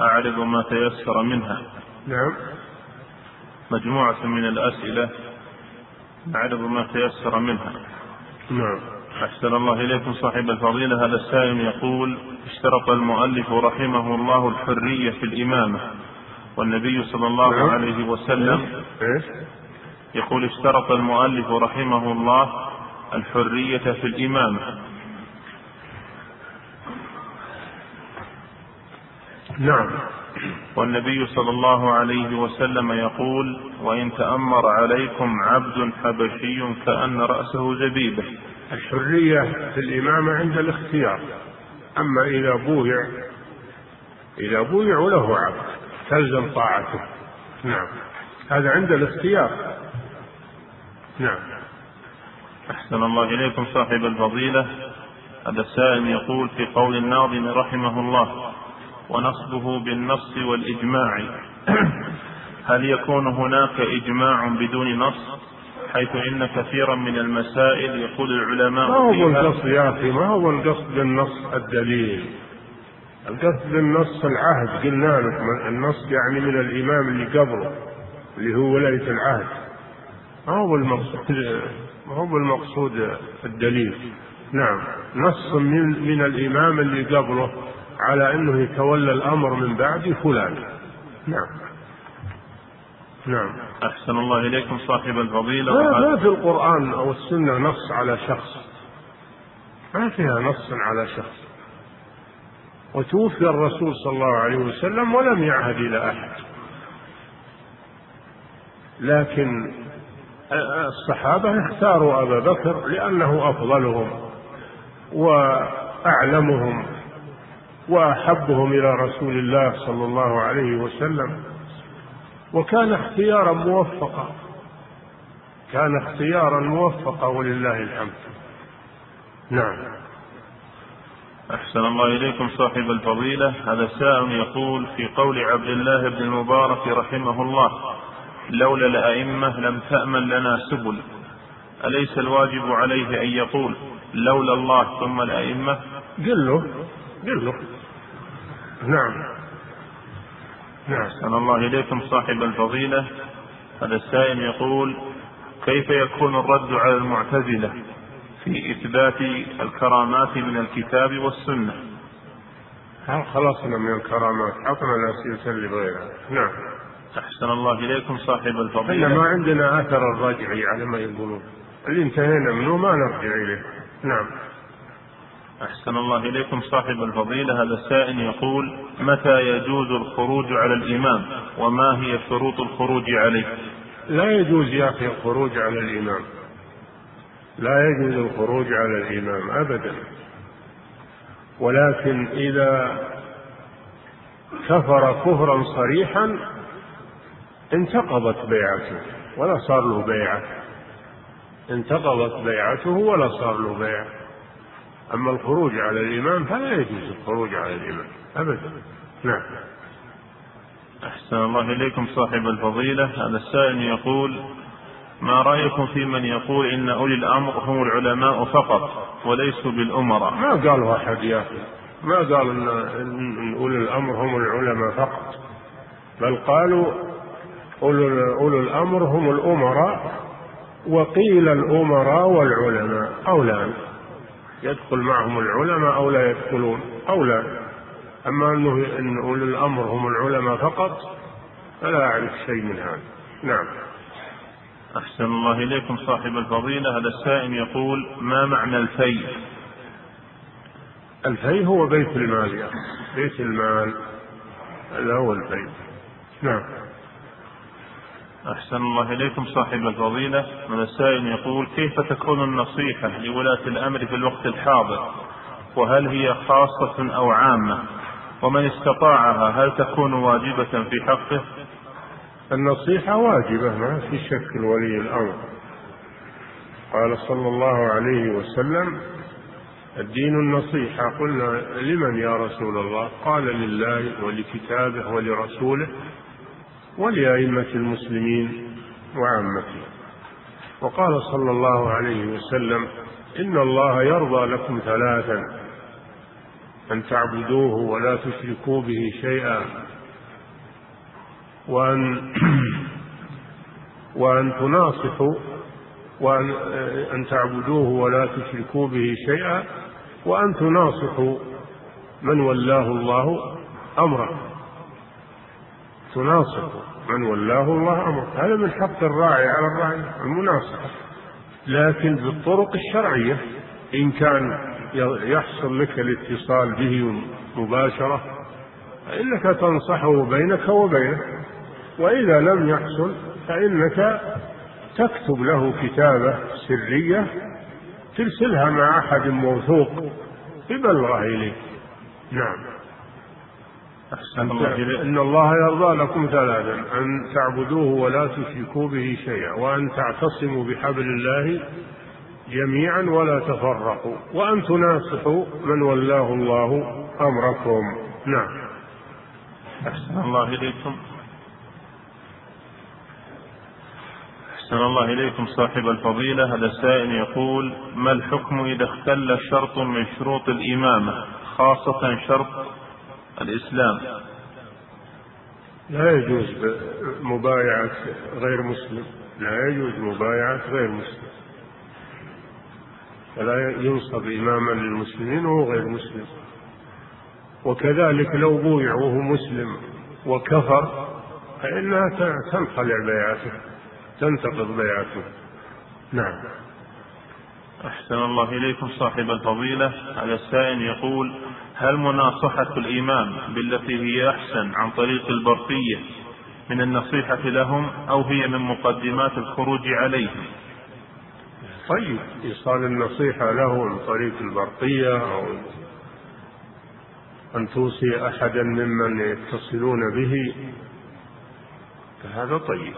أعرض ما تيسر منها. نعم. مجموعة من الأسئلة. نعرض ما تيسر منها. نعم. أحسن الله إليكم صاحب الفضيلة. هذا السائل يقول اشترط المؤلف رحمه الله الحرية في الإمامة. والنبي صلى الله نعم. عليه وسلم إيش؟ يقول اشترط المؤلف رحمه الله الحرية في الإمامة نعم. والنبي صلى الله عليه وسلم يقول وإن تأمر عليكم عبد حبشي كأن رأسه زبيبة. الحرية في الإمامة عند الاختيار. أما إذا بويع إذا بويع وله عبد تلزم طاعته. نعم. هذا عند الاختيار. نعم. أحسن الله إليكم صاحب الفضيلة. هذا السائل يقول في قول الناظم رحمه الله ونصبه بالنص والإجماع. هل يكون هناك إجماع بدون نص؟ حيث إن كثيرا من المسائل يقول العلماء ما هو القصد يا أخي؟ ما هو القصد بالنص الدليل؟ القصد بالنص العهد. قلنا لك النص يعني من الإمام اللي قبله اللي هو ولاية العهد. ما هو بالمقصود ما هو بالمقصود الدليل. نعم. نص من من الإمام اللي قبله على أنه يتولى الأمر من بعد فلان. نعم. نعم. أحسن الله إليكم صاحب الفضيلة. ما, ما في القرآن أو السنة نص على شخص. ما فيها نص على شخص. وتوفي الرسول صلى الله عليه وسلم ولم يعهد إلى أحد. لكن الصحابة اختاروا أبا بكر لأنه أفضلهم وأعلمهم وأحبهم إلى رسول الله صلى الله عليه وسلم وكان اختيارا موفقا كان اختيارا موفقا ولله الحمد. نعم. أحسن الله إليكم صاحب الفضيلة. هذا سائل يقول في قول عبد الله بن المبارك رحمه الله لولا الأئمة لم تأمن لنا سبل. أليس الواجب عليه أن يقول لولا الله ثم الأئمة؟ قل له قل له. نعم. نعم. أحسن الله إليكم صاحب الفضيلة. هذا السائل يقول كيف يكون الرد على المعتزلة في إثبات الكرامات من الكتاب والسنة؟ هل خلصنا من الكرامات؟ عطنا الأسئلة اللي بغيرها نعم. أحسن الله إليكم صاحب الفضيلة. ما عندنا أثر الرجعي على ما يقولون. اللي انتهينا منه ما نرجع إليه. نعم. أحسن الله إليكم صاحب الفضيلة. هذا السائل يقول متى يجوز الخروج على الإمام؟ وما هي شروط الخروج عليه؟ لا يجوز يا أخي الخروج على الإمام. لا يجوز الخروج على الإمام أبدا. ولكن إذا كفر كفرا صريحا انتقضت بيعته ولا صار له بيعة انتقضت بيعته ولا صار له بيعة أما الخروج على الإمام فلا يجوز الخروج على الإمام أبدا. نعم. أحسن الله إليكم صاحب الفضيلة. هذا السائل يقول ما رأيكم في من يقول إن أولي الأمر هم العلماء فقط وليسوا بالأمراء؟ ما قالوا أحد يا أخي. ما قال إن, إن أولي الأمر هم العلماء فقط. بل قالوا أولو الأمر هم الأمراء وقيل الأمراء والعلماء. أو لا يدخل معهم العلماء أو لا يدخلون؟ أو لا أما أنه إن أولي الأمر هم العلماء فقط فلا أعرف شيء من هذا. نعم. أحسن الله إليكم صاحب الفضيلة. هذا السائل يقول ما معنى الفي الفي هو بيت المال يا بيت المال. هذا هو الفي نعم. أحسن الله إليكم صاحب الفضيلة. من السائل يقول كيف تكون النصيحة لولاة الأمر في الوقت الحاضر؟ وهل هي خاصة أو عامة؟ ومن استطاعها هل تكون واجبة في حقه؟ النصيحة واجبة ما في شك ولي الأمر. قال صلى الله عليه وسلم الدين النصيحة. قلنا لمن يا رسول الله؟ قال لله ولكتابه ولرسوله. ولأئمة المسلمين وعامته وقال صلى الله عليه وسلم إن الله يرضى لكم ثلاثا أن تعبدوه ولا تشركوا به شيئا وأن وأن تناصحوا وأن أن تعبدوه ولا تشركوا به شيئا وأن تناصحوا من ولاه الله أمره. تناصح من ولاه الله أمره هذا من حق الراعي على الراعي المناصحة لكن بالطرق الشرعية إن كان يحصل لك الاتصال به مباشرة فإنك تنصحه بينك وبينه. وإذا لم يحصل فإنك تكتب له كتابة سرية ترسلها مع أحد موثوق يبلغها إليك. نعم. أحسن الله إن الله يرضى لكم ثلاثا أن تعبدوه ولا تشركوا به شيئا وأن تعتصموا بحبل الله جميعا ولا تفرقوا وأن تناصحوا من ولاه الله أمركم. نعم. أحسن الله إليكم. أحسن الله إليكم صاحب الفضيلة. هذا السائل يقول ما الحكم إذا اختل شرط من شروط الإمامة خاصة شرط الإسلام. لا يجوز مبايعة غير مسلم. لا يجوز مبايعة غير مسلم. فلا ينصب إماما للمسلمين وهو غير مسلم. وكذلك لو بويع وهو مسلم وكفر فإنها تنخلع بيعته تنتقض بيعته. نعم. أحسن الله إليكم صاحب الفضيلة. هذا السائل يقول هل مناصحة الإمام بالتي هي أحسن عن طريق البرقية من النصيحة لهم أو هي من مقدمات الخروج عليهم؟ طيب إيصال النصيحة له عن طريق البرقية أو أن توصي أحدا ممن يتصلون به فهذا طيب.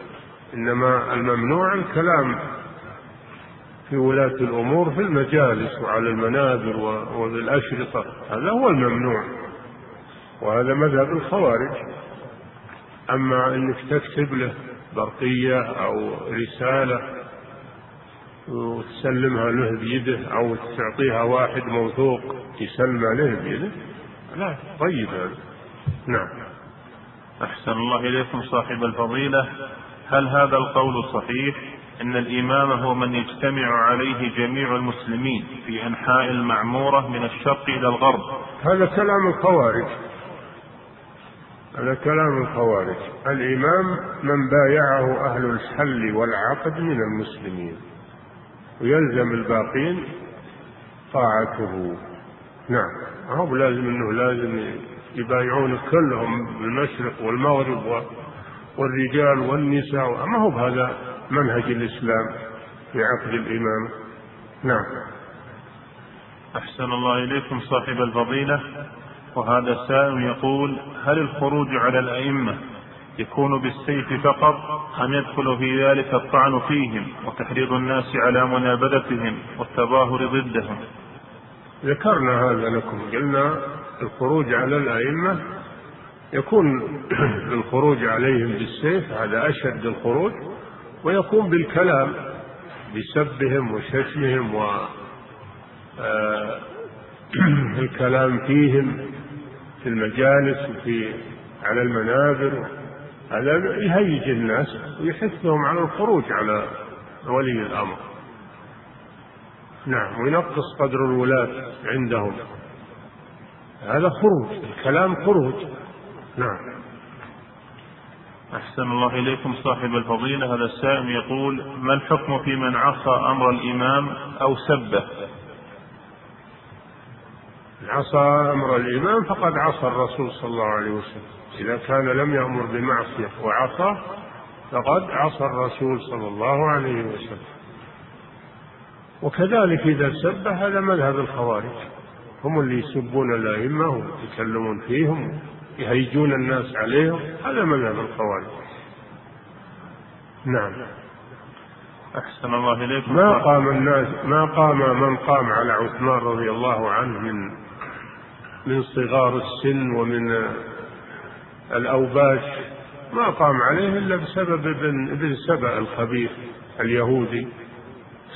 إنما الممنوع الكلام في ولاة الأمور في المجالس وعلى المنابر وبالأشرطة هذا هو الممنوع. وهذا مذهب الخوارج. أما أنك تكتب له برقية أو رسالة وتسلمها له بيده أو تعطيها واحد موثوق يسلم له بيده لا طيب هذا. نعم. أحسن الله إليكم صاحب الفضيلة. هل هذا القول صحيح؟ أن الإمام هو من يجتمع عليه جميع المسلمين في أنحاء المعمورة من الشرق إلى الغرب. هذا كلام الخوارج. هذا كلام الخوارج. الإمام من بايعه أهل الحل والعقد من المسلمين. ويلزم الباقين طاعته. نعم. هو لازم إنه لازم يبايعون كلهم بالمشرق والمغرب والرجال والنساء. ما هو بهذا منهج الإسلام في عقد الإمامة نعم. أحسن الله إليكم صاحب الفضيلة. وهذا السائل يقول هل الخروج على الأئمة يكون بالسيف فقط أم يدخل في ذلك الطعن فيهم وتحريض الناس على منابذتهم والتظاهر ضدهم؟ ذكرنا هذا لكم. قلنا الخروج على الأئمة يكون الخروج عليهم بالسيف هذا أشد الخروج. ويكون بالكلام بسبهم وشتمهم و آه، الكلام فيهم في المجالس وفي على المنابر. هذا يهيج الناس ويحثهم على الخروج على ولي الأمر. نعم وينقص قدر الولاة عندهم. هذا خروج الكلام خروج. نعم. أحسن الله إليكم صاحب الفضيلة. هذا السائل يقول ما الحكم في من عصى أمر الإمام أو سبه؟ عصى أمر الإمام فقد عصى الرسول صلى الله عليه وسلم. إذا كان لم يأمر بمعصية وعصى فقد عصى الرسول صلى الله عليه وسلم. وكذلك إذا سب هذا مذهب الخوارج. هم اللي يسبون الأئمة ويتكلمون فيهم. يهيجون الناس عليهم هذا مذهب الخوارج. نعم. أحسن الله إليكم. ما قام الناس ما قام من قام على عثمان رضي الله عنه من من صغار السن ومن الأوباش. ما قام عليه إلا بسبب ابن ابن سبأ الخبيث اليهودي.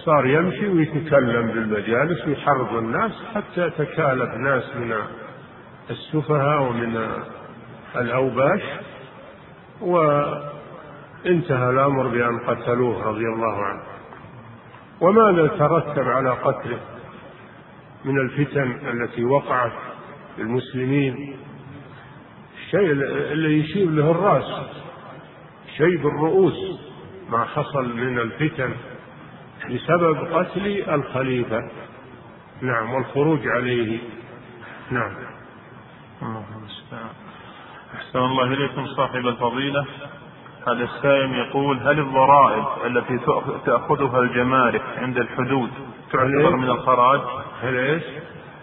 صار يمشي ويتكلم بالمجالس ويحرض الناس حتى تكالب ناس من السفهاء ومن الأوباش وانتهى الأمر بأن قتلوه رضي الله عنه. وماذا ترتب على قتله من الفتن التي وقعت للمسلمين. الشيء اللي يشيب له الرأس شيب الرؤوس ما حصل من الفتن بسبب قتل الخليفة. نعم والخروج عليه. نعم. أحسن الله إليكم صاحب الفضيلة هذا السائل يقول هل الضرائب التي تأخذها الجمارك عند الحدود تعتبر من الخراج؟ هل إيش؟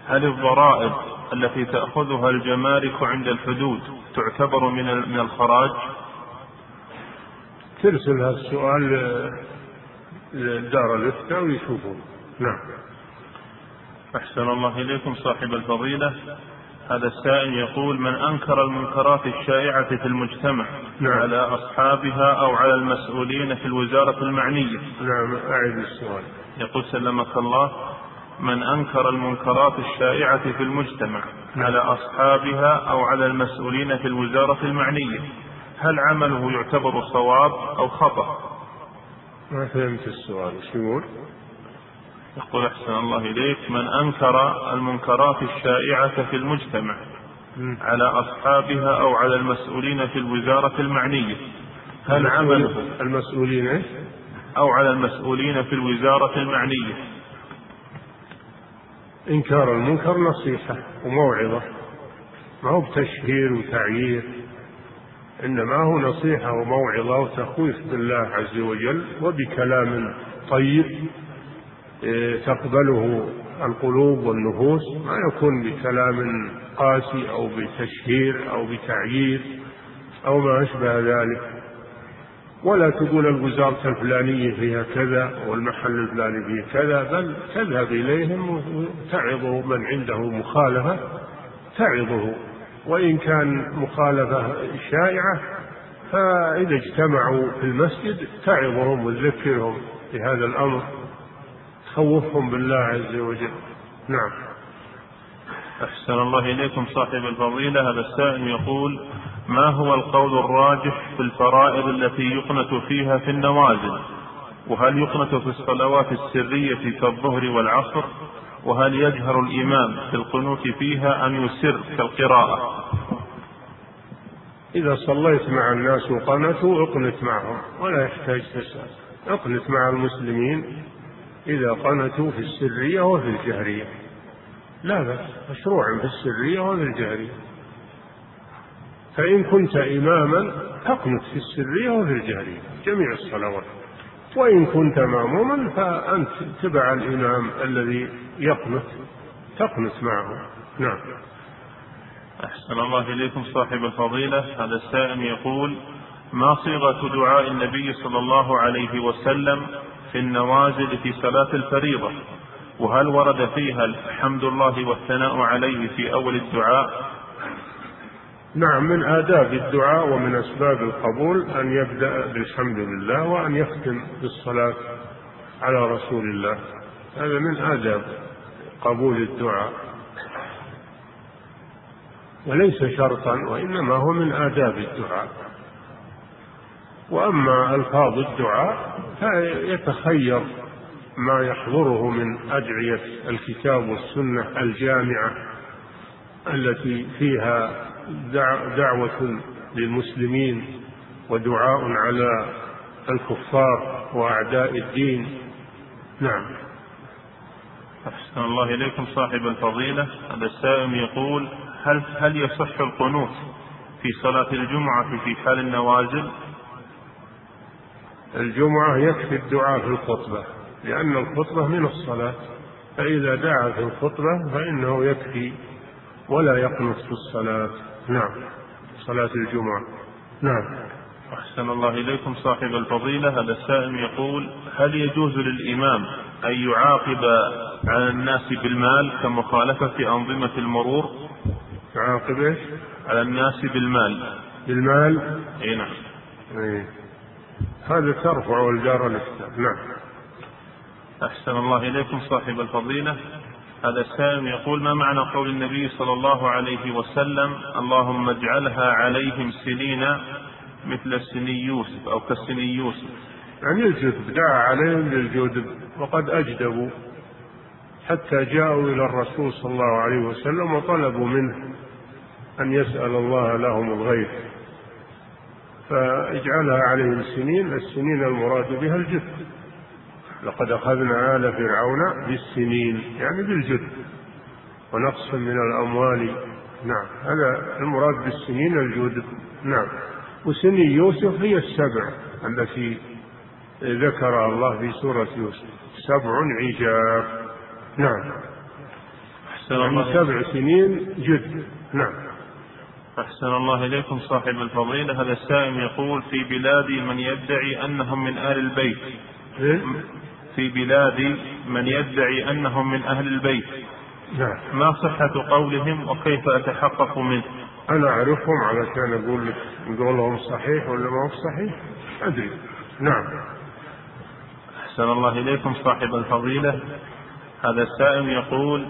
هل الضرائب التي تأخذها الجمارك عند الحدود تعتبر من من الخراج؟ ترسل هذا السؤال لدار الإفتاء ويشوفون نعم أحسن الله إليكم صاحب الفضيلة هذا السائل يقول من أنكر المنكرات الشائعة في المجتمع نعم. على أصحابها أو على المسؤولين في الوزارة المعنية نعم أعد السؤال يقول سلمك الله من أنكر المنكرات الشائعة في المجتمع نعم. على أصحابها أو على المسؤولين في الوزارة المعنية هل عمله يعتبر صواب أو خطأ ما فهمت السؤال وش يقول يقول أحسن الله إليك من أنكر المنكرات الشائعة في المجتمع على أصحابها أو على المسؤولين في الوزارة المعنية. هل عمله المسؤولين؟ أو على المسؤولين في الوزارة المعنية. إنكار المنكر نصيحة وموعظة. ما هو بتشهير وتعيير إنما هو نصيحة وموعظة وتخويف بالله عز وجل وبكلام طيب. تقبله القلوب والنفوس ما يكون بكلام قاسي أو بتشهير أو بتعيير أو ما أشبه ذلك. ولا تقول الوزارة الفلانية فيها كذا والمحل الفلاني فيه كذا بل تذهب إليهم وتعظه من عنده مخالفة تعظه. وإن كان مخالفة شائعة فإذا اجتمعوا في المسجد تعظهم وتذكرهم بهذا الأمر. تخوفهم بالله عز وجل. نعم. أحسن الله إليكم صاحب الفضيلة. هذا السائل يقول ما هو القول الراجح في الفرائض التي يقنت فيها في النوازل؟ وهل يقنت في الصلوات السرية كالظهر والعصر؟ وهل يجهر الإمام في القنوت فيها أم يسر كالقراءة؟ إذا صليت مع الناس وقنتوا اقنت معهم ولا يحتاج تسأل. اقنت مع المسلمين إذا قنتوا في السرية وفي الجهرية. لا بأس مشروع في السرية وفي الجهرية. فإن كنت إماما تقنت في السرية وفي الجهرية جميع الصلوات. وإن كنت مأموما فأنت تبع الإمام الذي يقنت تقنت معه. نعم. أحسن الله إليكم صاحب الفضيلة. هذا السائل يقول ما صيغة دعاء النبي صلى الله عليه وسلم في النوازل في صلاة الفريضة وهل ورد فيها الحمد الله والثناء عليه في أول الدعاء؟ نعم من آداب الدعاء ومن أسباب القبول أن يبدأ بالحمد لله وأن يختم بالصلاة على رسول الله. هذا من آداب قبول الدعاء. وليس شرطا وإنما هو من آداب الدعاء. وأما ألفاظ الدعاء فيتخير ما يحضره من أدعية الكتاب والسنة الجامعة التي فيها دعوة للمسلمين ودعاء على الكفار وأعداء الدين. نعم. أحسن الله إليكم صاحب الفضيلة. هذا السائل يقول هل هل يصح القنوت في صلاة الجمعة في حال النوازل؟ الجمعة يكفي الدعاء في الخطبة لأن الخطبة من الصلاة فإذا دعا في الخطبة فإنه يكفي ولا يقنط في الصلاة. نعم. صلاة الجمعة. نعم. أحسن الله إليكم صاحب الفضيلة. هذا السائل يقول هل يجوز للإمام أن يعاقب على الناس بالمال كمخالفة أنظمة المرور؟ يعاقب إيش؟ على الناس بالمال. بالمال؟ أي نعم. إيه. هذا ترفع الجار الإسلام نعم. أحسن الله إليكم صاحب الفضيلة. هذا السائل يقول ما معنى قول النبي صلى الله عليه وسلم اللهم اجعلها عليهم سنين مثل سني يوسف أو كسني يوسف؟ يعني الجذب دعا عليهم للجذب وقد أجدبوا حتى جاءوا إلى الرسول صلى الله عليه وسلم وطلبوا منه أن يسأل الله لهم الغيث. فاجعلها عليهم سنين السنين المراد بها الجد لقد أخذنا آل فرعون بالسنين يعني بالجد ونقص من الأموال. نعم هذا المراد بالسنين الجود نعم. وسني يوسف هي السبع التي ذكرها الله في سورة يوسف. سبع عجاب نعم. أحسن يعني سبع سنين جد نعم. أحسن الله إليكم صاحب الفضيلة. هذا السائل يقول في بلادي من يدعي أنهم من أهل البيت. إيه؟ في بلاد من يدعي أنهم من أهل البيت. نعم. ما صحة قولهم وكيف أتحقق منه؟ أنا أعرفهم علشان أقول لك قولهم صحيح ولا ما هو صحيح؟ أدري. نعم. أحسن الله إليكم صاحب الفضيلة. هذا السائل يقول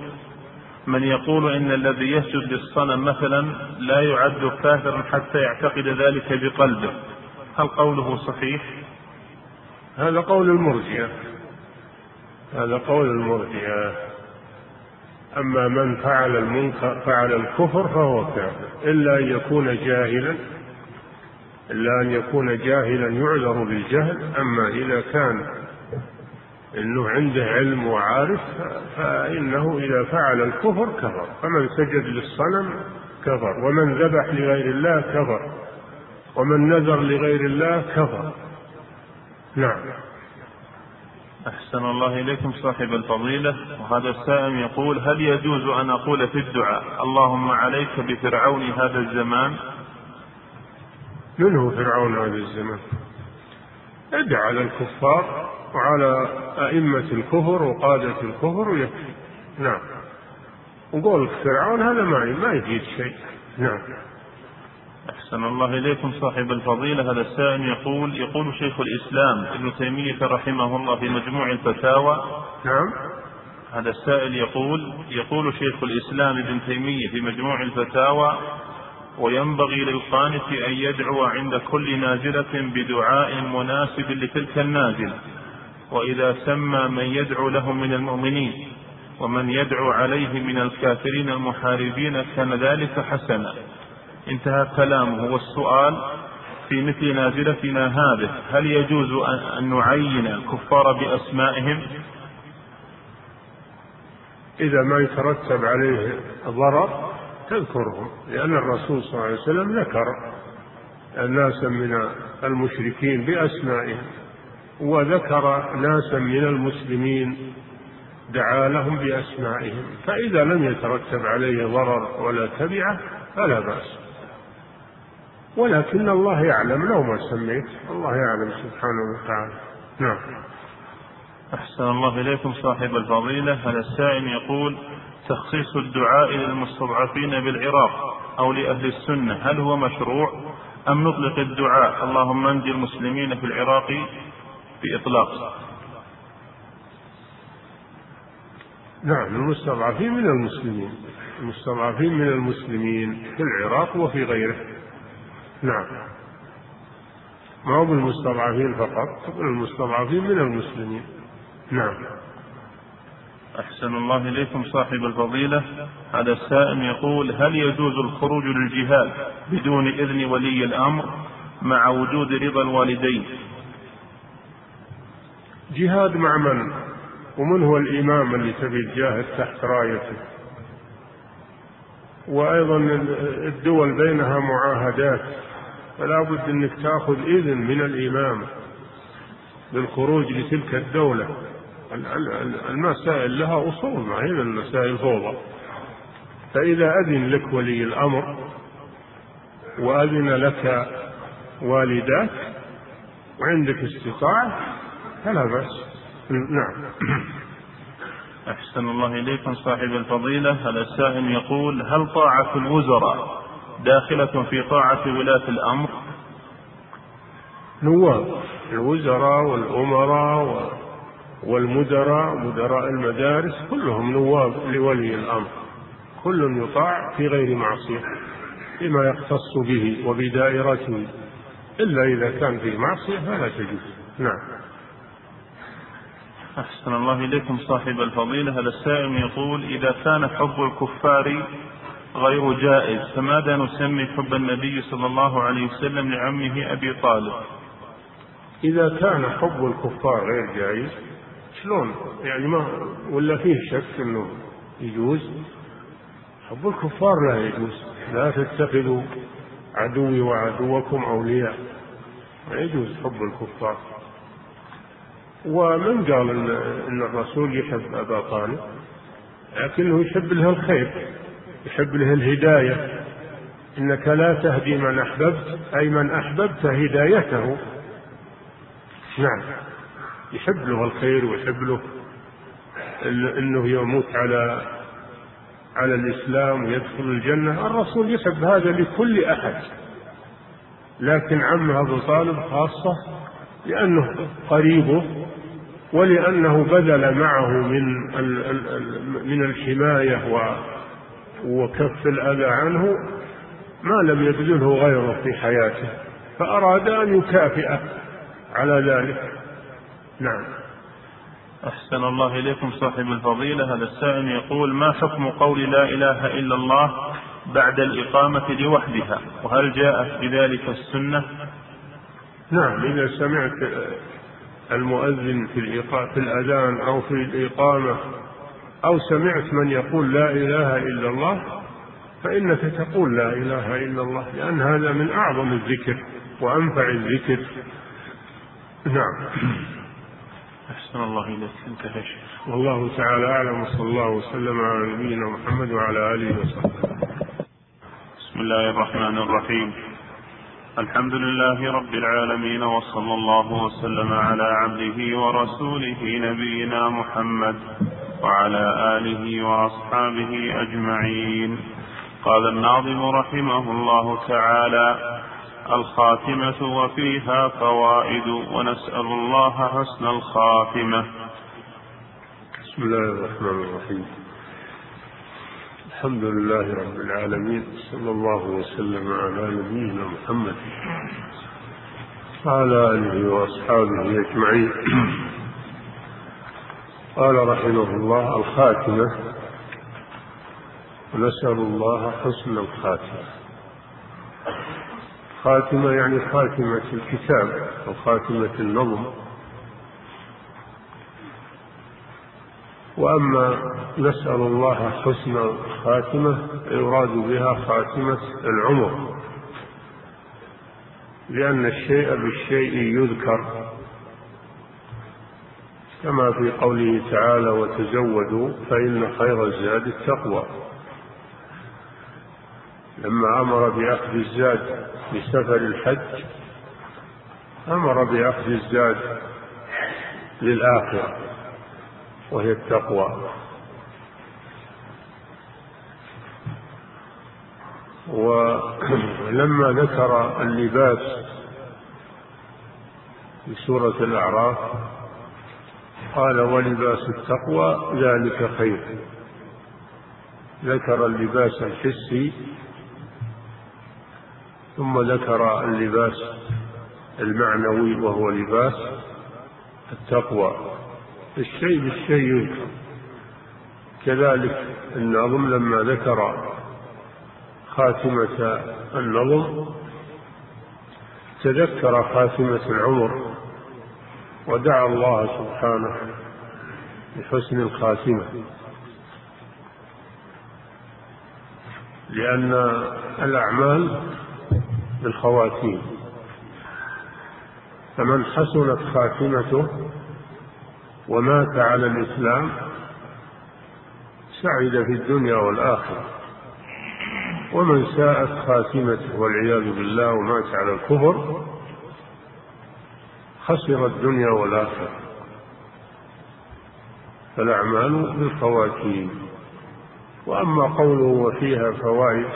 من يقول إن الذي يسجد للصنم مثلا لا يعد كافرا حتى يعتقد ذلك بقلبه. هل قوله صحيح؟ هذا قول المرجئة. هذا قول المرجئة. أما من فعل المنكر فعل الكفر فهو كافر. إلا أن يكون جاهلا إلا أن يكون جاهلا يعذر بالجهل. أما إذا كان إنه عنده علم وعارف فإنه إذا فعل الكفر كفر. فمن سجد للصنم كفر ومن ذبح لغير الله كفر ومن نذر لغير الله كفر. نعم. أحسن الله إليكم صاحب الفضيلة. وهذا السائل يقول هل يجوز أن أقول في الدعاء اللهم عليك بفرعون هذا الزمان؟ من هو فرعون هذا الزمان؟ ادع على الكفار. وعلى أئمة الكفر وقادة الكفر ويكفي. نعم. وقول فرعون هذا ما ما يفيد شيء. نعم. أحسن الله إليكم صاحب الفضيلة. هذا السائل يقول يقول شيخ الإسلام ابن تيمية رحمه الله في مجموع الفتاوى. نعم. هذا السائل يقول يقول شيخ الإسلام ابن تيمية في مجموع الفتاوى وينبغي للقانت أن يدعو عند كل نازلة بدعاء مناسب لتلك النازلة. وإذا سمى من يدعو لهم من المؤمنين ومن يدعو عليه من الكافرين المحاربين كان ذلك حسنا. انتهى كلامه. والسؤال في مثل نازلتنا هذه هل يجوز أن نعين الكفار بأسمائهم؟ إذا ما يترتب عليه ضرر تذكرهم لأن الرسول صلى الله عليه وسلم ذكر ناسا من المشركين بأسمائهم. وذكر ناسا من المسلمين دعا لهم بأسمائهم فإذا لم يترتب عليه ضرر ولا تبعة فلا بأس. ولكن الله يعلم لو ما سميت الله يعلم سبحانه وتعالى. نعم. أحسن الله إليكم صاحب الفضيلة. هذا السائل يقول تخصيص الدعاء للمستضعفين بالعراق أو لأهل السنة هل هو مشروع أم نطلق الدعاء اللهم انجي المسلمين في العراق بإطلاق. نعم المستضعفين من المسلمين المستضعفين من المسلمين في العراق وفي غيره. نعم. ما هو بالمستضعفين فقط المستضعفين من المسلمين. نعم. أحسن الله إليكم صاحب الفضيلة. هذا السائل يقول هل يجوز الخروج للجهاد بدون إذن ولي الأمر مع وجود رضا الوالدين؟ جهاد مع من؟ ومن هو الإمام اللي تبي تجاهد تحت رايته؟ وأيضا الدول بينها معاهدات فلا بد أنك تأخذ إذن من الإمام للخروج لتلك الدولة. المسائل لها أصول ما هي المسائل فوضى. فإذا أذن لك ولي الأمر وأذن لك والداك وعندك استطاعة فلا بأس نعم. أحسن الله إليكم صاحب الفضيلة. هذا السائل يقول هل طاعة الوزراء داخلة في طاعة ولاة الأمر؟ نواب. الوزراء والأمراء والمدراء مدراء المدارس كلهم نواب لولي الأمر. كل يطاع في غير معصية بما يختص به وبدائرته. إلا إذا كان في معصية فلا تجوز. نعم. أحسن الله إليكم صاحب الفضيلة. هذا السائل يقول إذا كان حب الكفار غير جائز فماذا نسمي حب النبي صلى الله عليه وسلم لعمه أبي طالب؟ إذا كان حب الكفار غير جائز شلون؟ يعني ما ولا فيه شك أنه يجوز؟ حب الكفار لا يجوز. لا تتخذوا عدوي وعدوكم أولياء. ما يجوز حب الكفار. ومن قال إن الرسول يحب أبا طالب لكنه يحب له الخير يحب له الهداية. إنك لا تهدي من أحببت أي من أحببت هدايته. نعم. يحب له الخير ويحب له إنه يموت على على الإسلام ويدخل الجنة. الرسول يحب هذا لكل أحد. لكن عمه أبو طالب خاصة لأنه قريبه. ولأنه بذل معه من من الحماية وكف الأذى عنه ما لم يبذله غيره في حياته فأراد أن يكافئه على ذلك. نعم. أحسن الله إليكم صاحب الفضيلة. هذا السائل يقول ما حكم قول لا إله إلا الله بعد الإقامة لوحدها؟ وهل جاءت بذلك السنة؟ نعم إذا سمعت المؤذن في في الأذان أو في الإقامة أو سمعت من يقول لا إله إلا الله فإنك تقول لا إله إلا الله لأن هذا من أعظم الذكر وأنفع الذكر. نعم. أحسن الله إليك. انتهى شيخ. والله تعالى أعلم وصلى الله وسلم على نبينا محمد وعلى آله وصحبه. بسم الله الرحمن الرحيم. الحمد لله رب العالمين وصلى الله وسلم على عبده ورسوله نبينا محمد وعلى آله وأصحابه أجمعين. قال الناظم رحمه الله تعالى الخاتمة وفيها فوائد ونسأل الله حسن الخاتمة. بسم الله الرحمن الرحيم. الحمد لله رب العالمين صلى الله وسلم على نبينا محمد وعلى آله وأصحابه أجمعين. قال رحمه الله الخاتمة ونسأل الله حسن الخاتمة. خاتمة يعني خاتمة الكتاب أو خاتمة النظم. وأما نسأل الله حسن الخاتمة يراد بها خاتمة العمر. لأن الشيء بالشيء يذكر. كما في قوله تعالى وتزودوا فإن خير الزاد التقوى. لما أمر بأخذ الزاد لسفر الحج أمر بأخذ الزاد للآخرة. وهي التقوى. ولما ذكر اللباس في سورة الأعراف قال ولباس التقوى ذلك خير. ذكر اللباس الحسي ثم ذكر اللباس المعنوي وهو لباس التقوى. الشيء بالشيء يذكر. كذلك النظم لما ذكر خاتمة النظم تذكر خاتمة العمر ودعا الله سبحانه بحسن الخاتمة. لأن الأعمال بالخواتيم. فمن حسنت خاتمته ومات على الإسلام سعد في الدنيا والآخرة. ومن ساءت خاتمته والعياذ بالله ومات على الكفر خسر الدنيا والآخرة. فالأعمال بالخواتيم. وأما قوله وفيها فوائد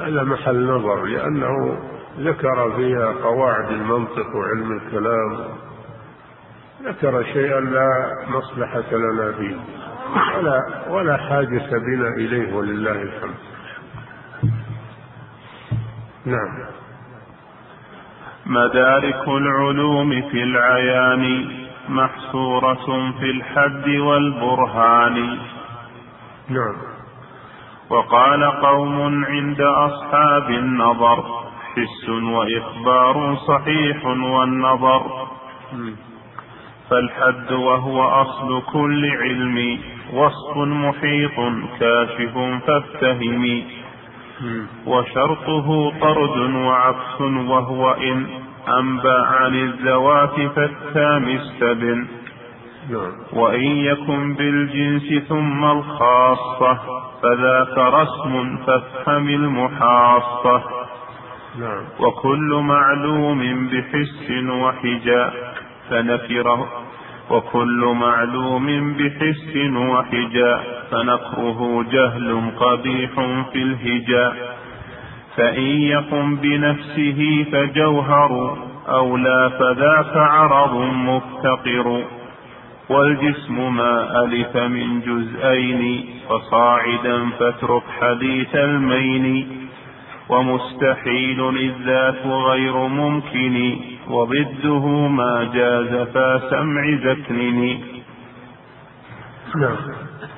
هذا محل نظر لأنه ذكر فيها قواعد المنطق وعلم الكلام. ذكر شيئا لا مصلحة لنا فيه ولا ولا حاجة بنا إليه ولله الحمد. نعم. مدارك العلوم في العيان محصورة في الحد والبرهان. نعم. وقال قوم عند أصحاب النظر حس وإخبار صحيح والنظر. فالحد وهو أصل كل علم وصف محيط كاشف فافتهمي وشرطه طرد وعكس وهو إن أنبى عن الذوات فالتام استبن. وإن يكن بالجنس ثم الخاصة فذاك رسم فافهم المحاصة. وكل معلوم بحس وحجا فنكره وكل معلوم بحس وحجاء فنكره جهل قبيح في الهجاء فإن يقم بنفسه فجوهر أو لا فذاك عرض مفتقر والجسم ما ألف من جزئين فصاعدا فاترك حديث المين ومستحيل الذات غير ممكن وضده ما جاز فسمع زكنن نعم.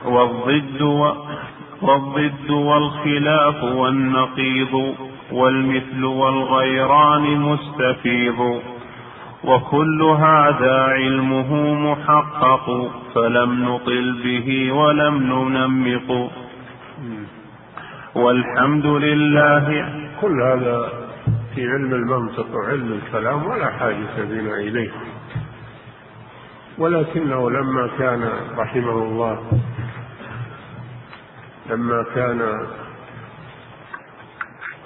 والضد و والضد والخلاف والنقيض والمثل والغيران مستفيض. وكل هذا علمه محقق فلم نطل به ولم ننمق. والحمد لله. كل هذا في علم المنطق وعلم الكلام ولا حاجة بنا إليه. ولكنه لما كان رحمه الله لما كان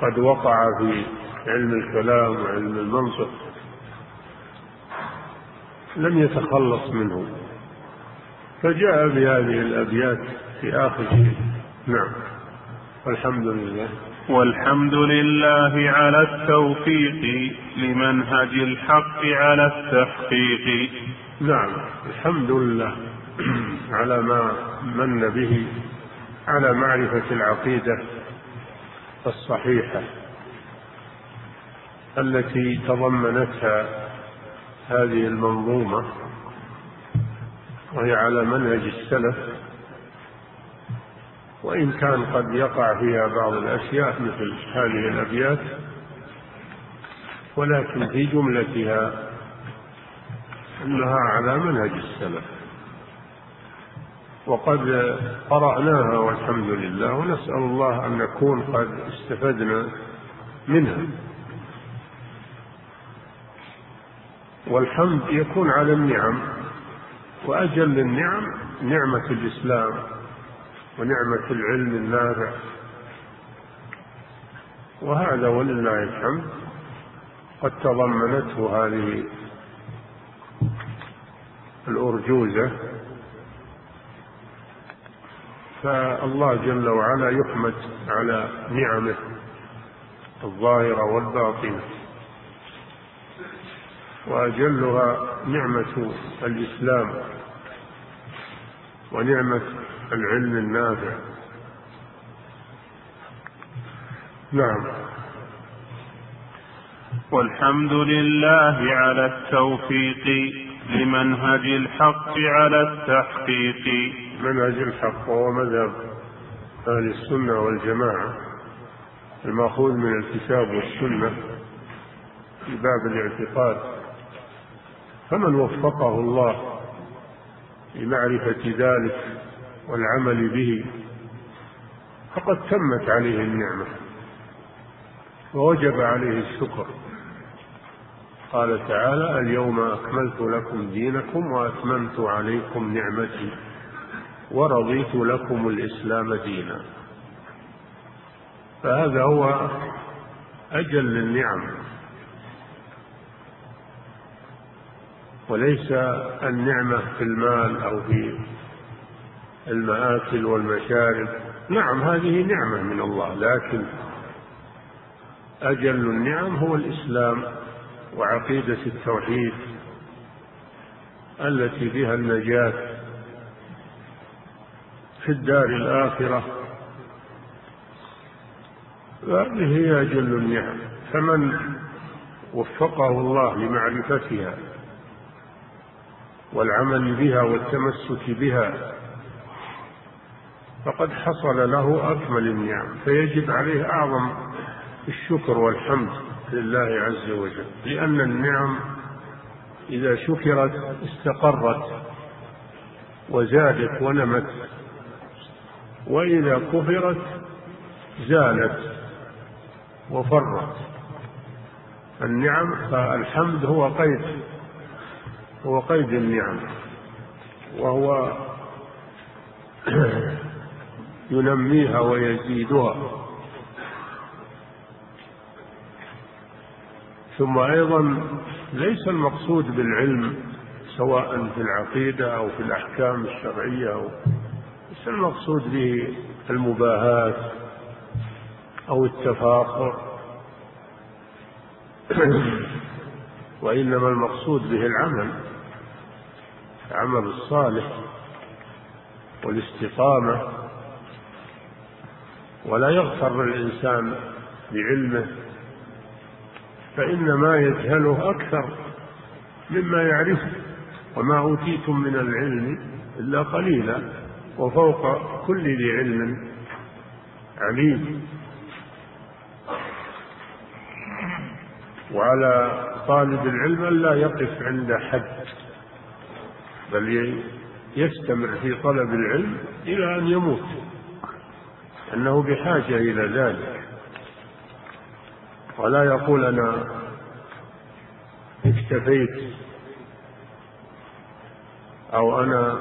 قد وقع في علم الكلام وعلم المنطق لم يتخلص منه. فجاء بهذه الأبيات في آخر نعم. والحمد لله. والحمد لله على التوفيق لمنهج الحق على التحقيق. نعم الحمد لله على ما من به على معرفة العقيدة الصحيحة التي تضمنتها هذه المنظومة وهي على منهج السلف وإن كان قد يقع فيها بعض الأشياء مثل هذه الأبيات ولكن في جملتها أنها على منهج السلف. وقد قرأناها والحمد لله ونسأل الله أن نكون قد استفدنا منها. والحمد يكون على النعم وأجل النعم نعمة الإسلام. ونعمة العلم النافع. وهذا ولله الحمد قد تضمنته هذه الأرجوزة. فالله جل وعلا يحمد على نعمه الظاهرة والباطنة. وأجلها نعمة الإسلام ونعمة العلم النافع. نعم. والحمد لله على التوفيق لمنهج الحق على التحقيق. منهج الحق وهو مذهب أهل السنة والجماعة المأخوذ من الكتاب والسنة في باب الاعتقاد. فمن وفقه الله لمعرفة ذلك والعمل به فقد تمت عليه النعمة ووجب عليه الشكر. قال تعالى اليوم أكملت لكم دينكم وأتممت عليكم نعمتي ورضيت لكم الإسلام دينا. فهذا هو أجل النعم. وليس النعمة في المال أو في المآكل والمشارب. نعم هذه نعمة من الله لكن أجل النعم هو الإسلام وعقيدة التوحيد التي بها النجاة في الدار الآخرة. هذه هي أجل النعم. فمن وفقه الله لمعرفتها والعمل بها والتمسك بها فقد حصل له أكمل النعم فيجب عليه أعظم الشكر والحمد لله عز وجل لأن النعم إذا شكرت استقرت وزادت ونمت وإذا كفرت زالت وفرت. النعم فالحمد هو قيد هو قيد النعم وهو ينميها ويزيدها. ثم أيضا ليس المقصود بالعلم سواء في العقيدة أو في الأحكام الشرعية أو ليس المقصود به المباهاه أو التفاخر. وإنما المقصود به العمل العمل الصالح والاستقامة ولا يغتر الإنسان بعلمه فإن ما يجهله أكثر مما يعرفه. وما أوتيتم من العلم إلا قليلا وفوق كل ذي علم عليم. وعلى طالب العلم ألا يقف عند حد بل يستمر في طلب العلم إلى أن يموت. أنه بحاجة إلى ذلك. ولا يقول أنا اكتفيت أو أنا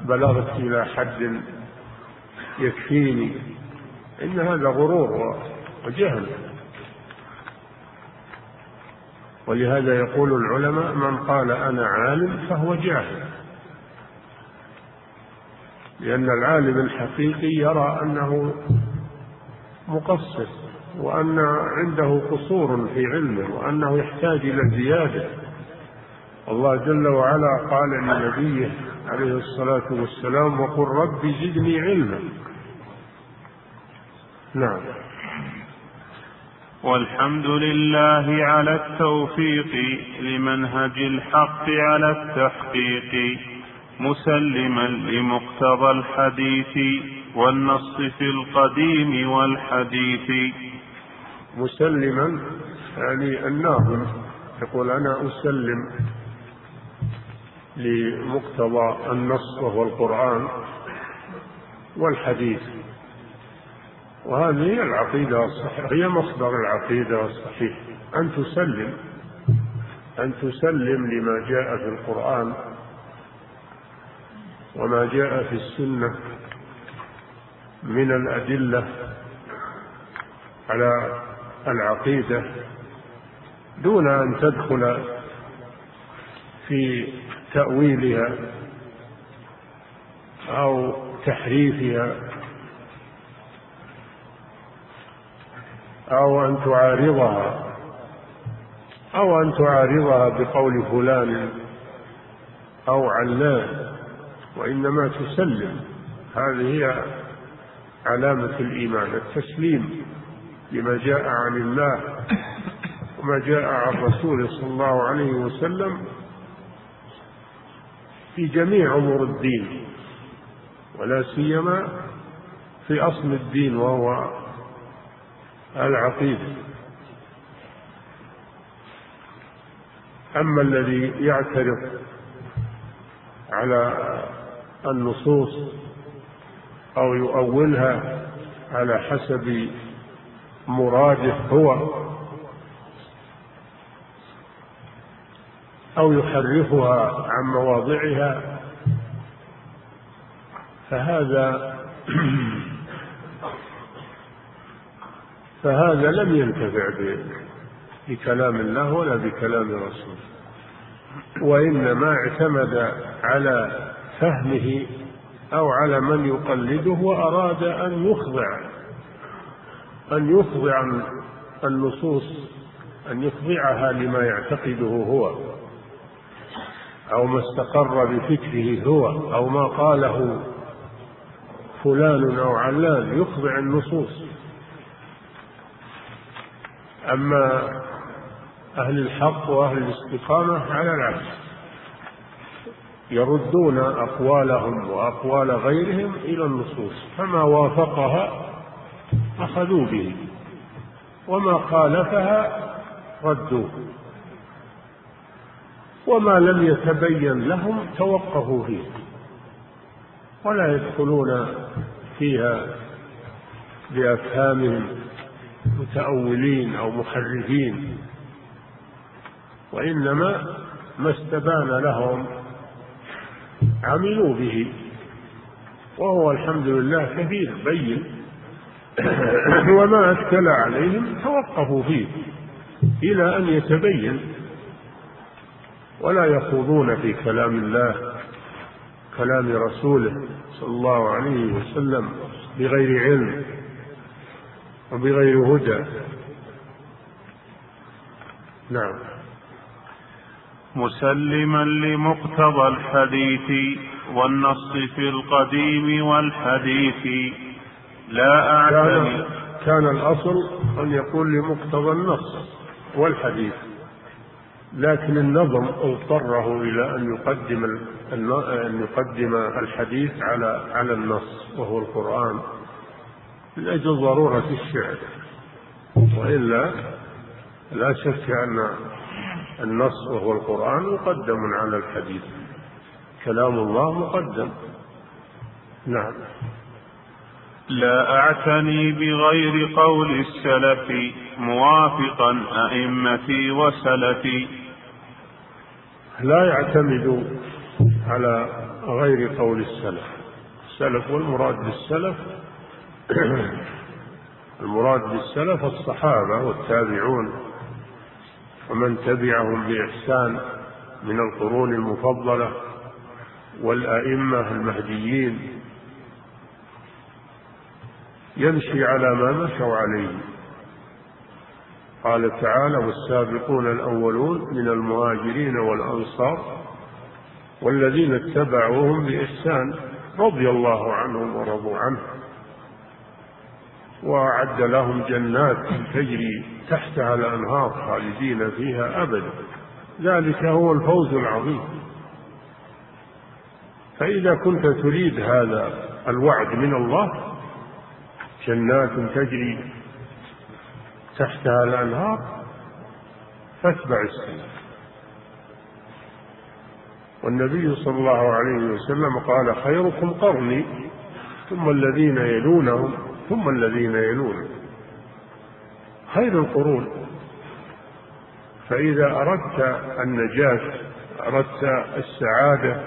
بلغت إلى حد يكفيني. إن هذا غرور وجهل. ولهذا يقول العلماء من قال أنا عالم فهو جاهل. لأن العالم الحقيقي يرى أنه مقصر وأن عنده قصور في علمه وأنه يحتاج إلى زيادة. الله جل وعلا قال لنبيه عليه الصلاة والسلام وقل رب زدني علما. نعم. والحمد لله على التوفيق لمنهج الحق على التحقيق. مسلما لمقتضى الحديث والنص في القديم والحديث. مسلما يعني الناظم يقول أنا أسلم لمقتضى النص وهو القرآن والحديث. وهذه هي العقيدة الصحيحة هي مصدر العقيدة الصحيح. أن تسلم أن تسلم لما جاء في القرآن وما جاء في السنة من الأدلة على العقيدة دون أن تدخل في تأويلها أو تحريفها أو أن تعارضها أو أن تعارضها بقول فلان أو علان. وإنما تسلم. هذه هي علامة الإيمان التسليم لما جاء عن الله وما جاء عن رسوله صلى الله عليه وسلم في جميع أمور الدين ولا سيما في أصل الدين وهو العقيدة. أما الذي يعترض على النصوص أو يؤولها على حسب مراده هو أو يحرفها عن مواضعها. فهذا فهذا لم ينتفع بكلام الله ولا بكلام رسوله. وإنما اعتمد على فهمه أو على من يقلده وأراد أن يخضع أن يخضع النصوص أن يخضعها لما يعتقده هو أو ما استقر بفكره هو أو ما قاله فلان أو علان يخضع النصوص. أما أهل الحق وأهل الاستقامة على العكس. يردون أقوالهم وأقوال غيرهم إلى النصوص فما وافقها أخذوا به وما خالفها ردوه وما لم يتبين لهم توقفوا فيه ولا يدخلون فيها بأفهامهم متأولين أو محرفين وإنما ما استبان لهم عملوا به. وهو الحمد لله كثير بين. وما أشكل عليهم توقفوا فيه إلى أن يتبين. ولا يخوضون في كلام الله كلام رسوله صلى الله عليه وسلم بغير علم وبغير هدى. نعم. مسلما لمقتضى الحديث والنص في القديم والحديث. لا أعتني. كان, الأصل أن يقول لمقتضى النص والحديث. لكن النظم اضطره إلى أن يقدم أن يقدم الحديث على على النص وهو القرآن. من أجل ضرورة الشعر. وإلا لا شك أن النص وهو القرآن مقدم على الحديث. كلام الله مقدم. نعم. لا أعتني بغير قول السلف موافقا أئمتي وسلفي. لا يعتمد على غير قول السلف. السلف والمراد بالسلف. المراد بالسلف الصحابة والتابعون. ومن تبعهم بإحسان من القرون المفضلة والأئمة المهديين. يمشي على ما مشوا عليه. قال تعالى والسابقون الأولون من المهاجرين والأنصار والذين اتبعوهم بإحسان رضي الله عنهم ورضوا عنه. وأعد لهم جنات تجري تحتها الأنهار خالدين فيها أبدا. ذلك هو الفوز العظيم. فإذا كنت تريد هذا الوعد من الله جنات تجري تحتها الأنهار فاتبع السنة والنبي صلى الله عليه وسلم قال خيركم قرني ثم الذين يلونهم ثم الذين يلونهم خير القرون. فإذا أردت النجاة أردت السعادة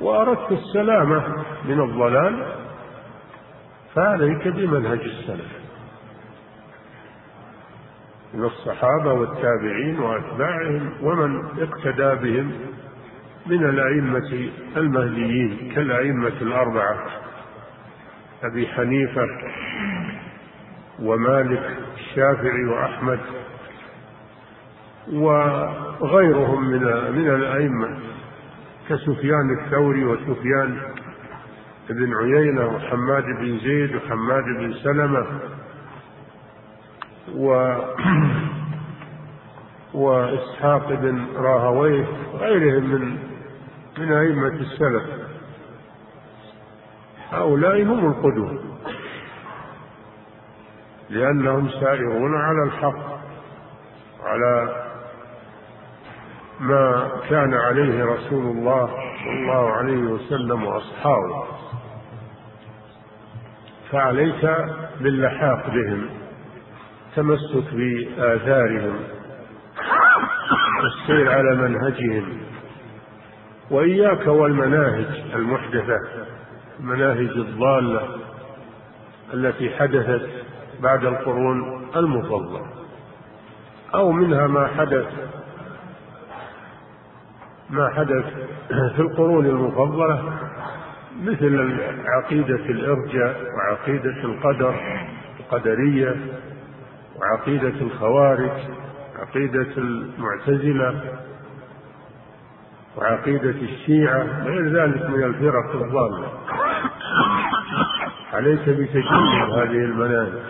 وأردت السلامة من الضلال فعليك بمنهج السلف. من الصحابة والتابعين وأتباعهم ومن اقتدى بهم من الأئمة المهديين كالأئمة الأربعة. أبي حنيفة ومالك الشافعي وأحمد وغيرهم من من الأئمة كسفيان الثوري وسفيان بن عيينة وحماد بن زيد وحماد بن سلمة و وإسحاق بن راهويه وغيرهم من من أئمة السلف. هؤلاء هم القدوة. لأنهم سائرون على الحق على ما كان عليه رسول الله صلى الله عليه وسلم وأصحابه. فعليك باللحاق بهم تمسك بآثارهم والسير على منهجهم وإياك والمناهج المحدثة. المناهج الضالة التي حدثت بعد القرون المفضلة أو منها ما حدث ما حدث في القرون المفضلة مثل عقيدة الإرجاء وعقيدة القدر القدرية وعقيدة الخوارج عقيدة المعتزلة وعقيدة الشيعة غير ذلك من الفرق الضالة. عليك بتجنب هذه المناهج.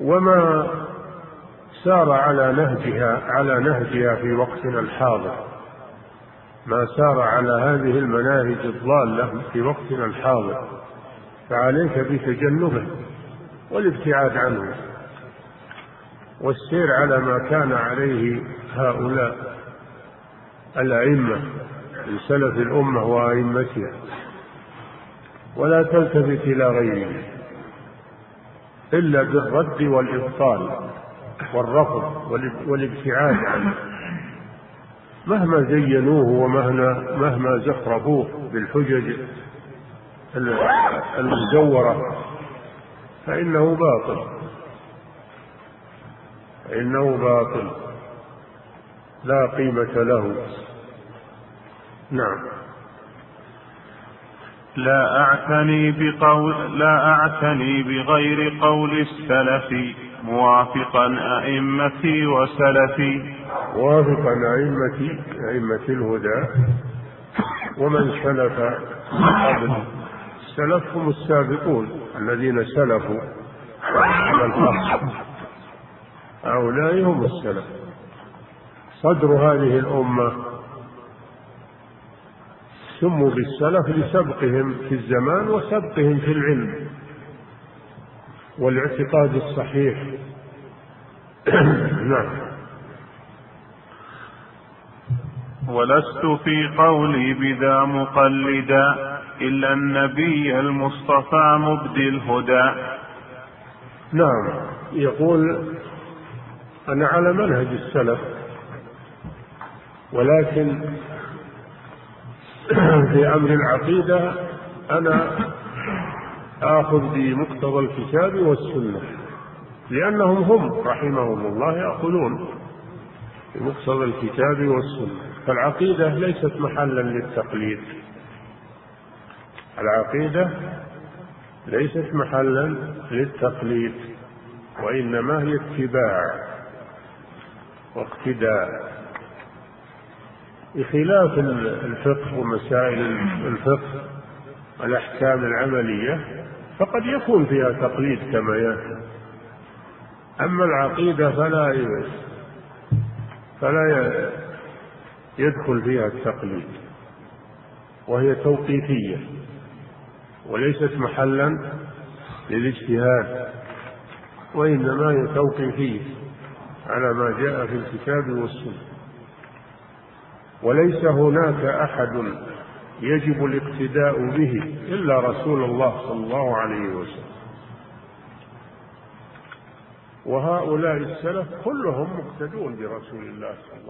وما سار على نهجها على نهجها في وقتنا الحاضر. ما سار على هذه المناهج الضالة في وقتنا الحاضر. فعليك بتجنبه والابتعاد عنه. والسير على ما كان عليه هؤلاء الأئمة من سلف الأمة وأئمتها. ولا تلتفت إلى غيره إلا بالرد والإبطال والرفض والابتعاد. عنه مهما زينوه ومهما مهما زخرفوه بالحجج المزورة فإنه باطل. فإنه باطل. لا قيمة له. نعم. لا أعتني بقول لا أعتني بغير قول السلف موافقا أئمتي وسلفي. موافقا أئمة أئمة الهدى. ومن سلف قبل. السلف هم السابقون الذين سلفوا. على الحق هؤلاء هم السلف. صدر هذه الأمة سموا بالسلف لسبقهم في الزمان وسبقهم في العلم. والاعتقاد الصحيح. نعم. ولست في قولي بذا مقلدا إلا النبي المصطفى مبدي الهدى. نعم. يقول أنا على منهج السلف ولكن في أمر العقيدة أنا آخذ بمقتضى الكتاب والسنة لأنهم هم رحمهم الله يأخذون بمقتضى الكتاب والسنة. فالعقيدة ليست محلا للتقليد. العقيدة ليست محلا للتقليد وإنما هي اتباع واقتداء. بخلاف الفقه ومسائل الفقه الأحكام العملية فقد يكون فيها تقليد كما يأتي. أما العقيدة فلا فلا يدخل فيها التقليد وهي توقيفية وليست محلا للاجتهاد وإنما هي توقيفية على ما جاء في الكتاب والسنة. وليس هناك أحد يجب الاقتداء به إلا رسول الله صلى الله عليه وسلم. وهؤلاء السلف كلهم مقتدون برسول الله صلى الله عليه وسلم.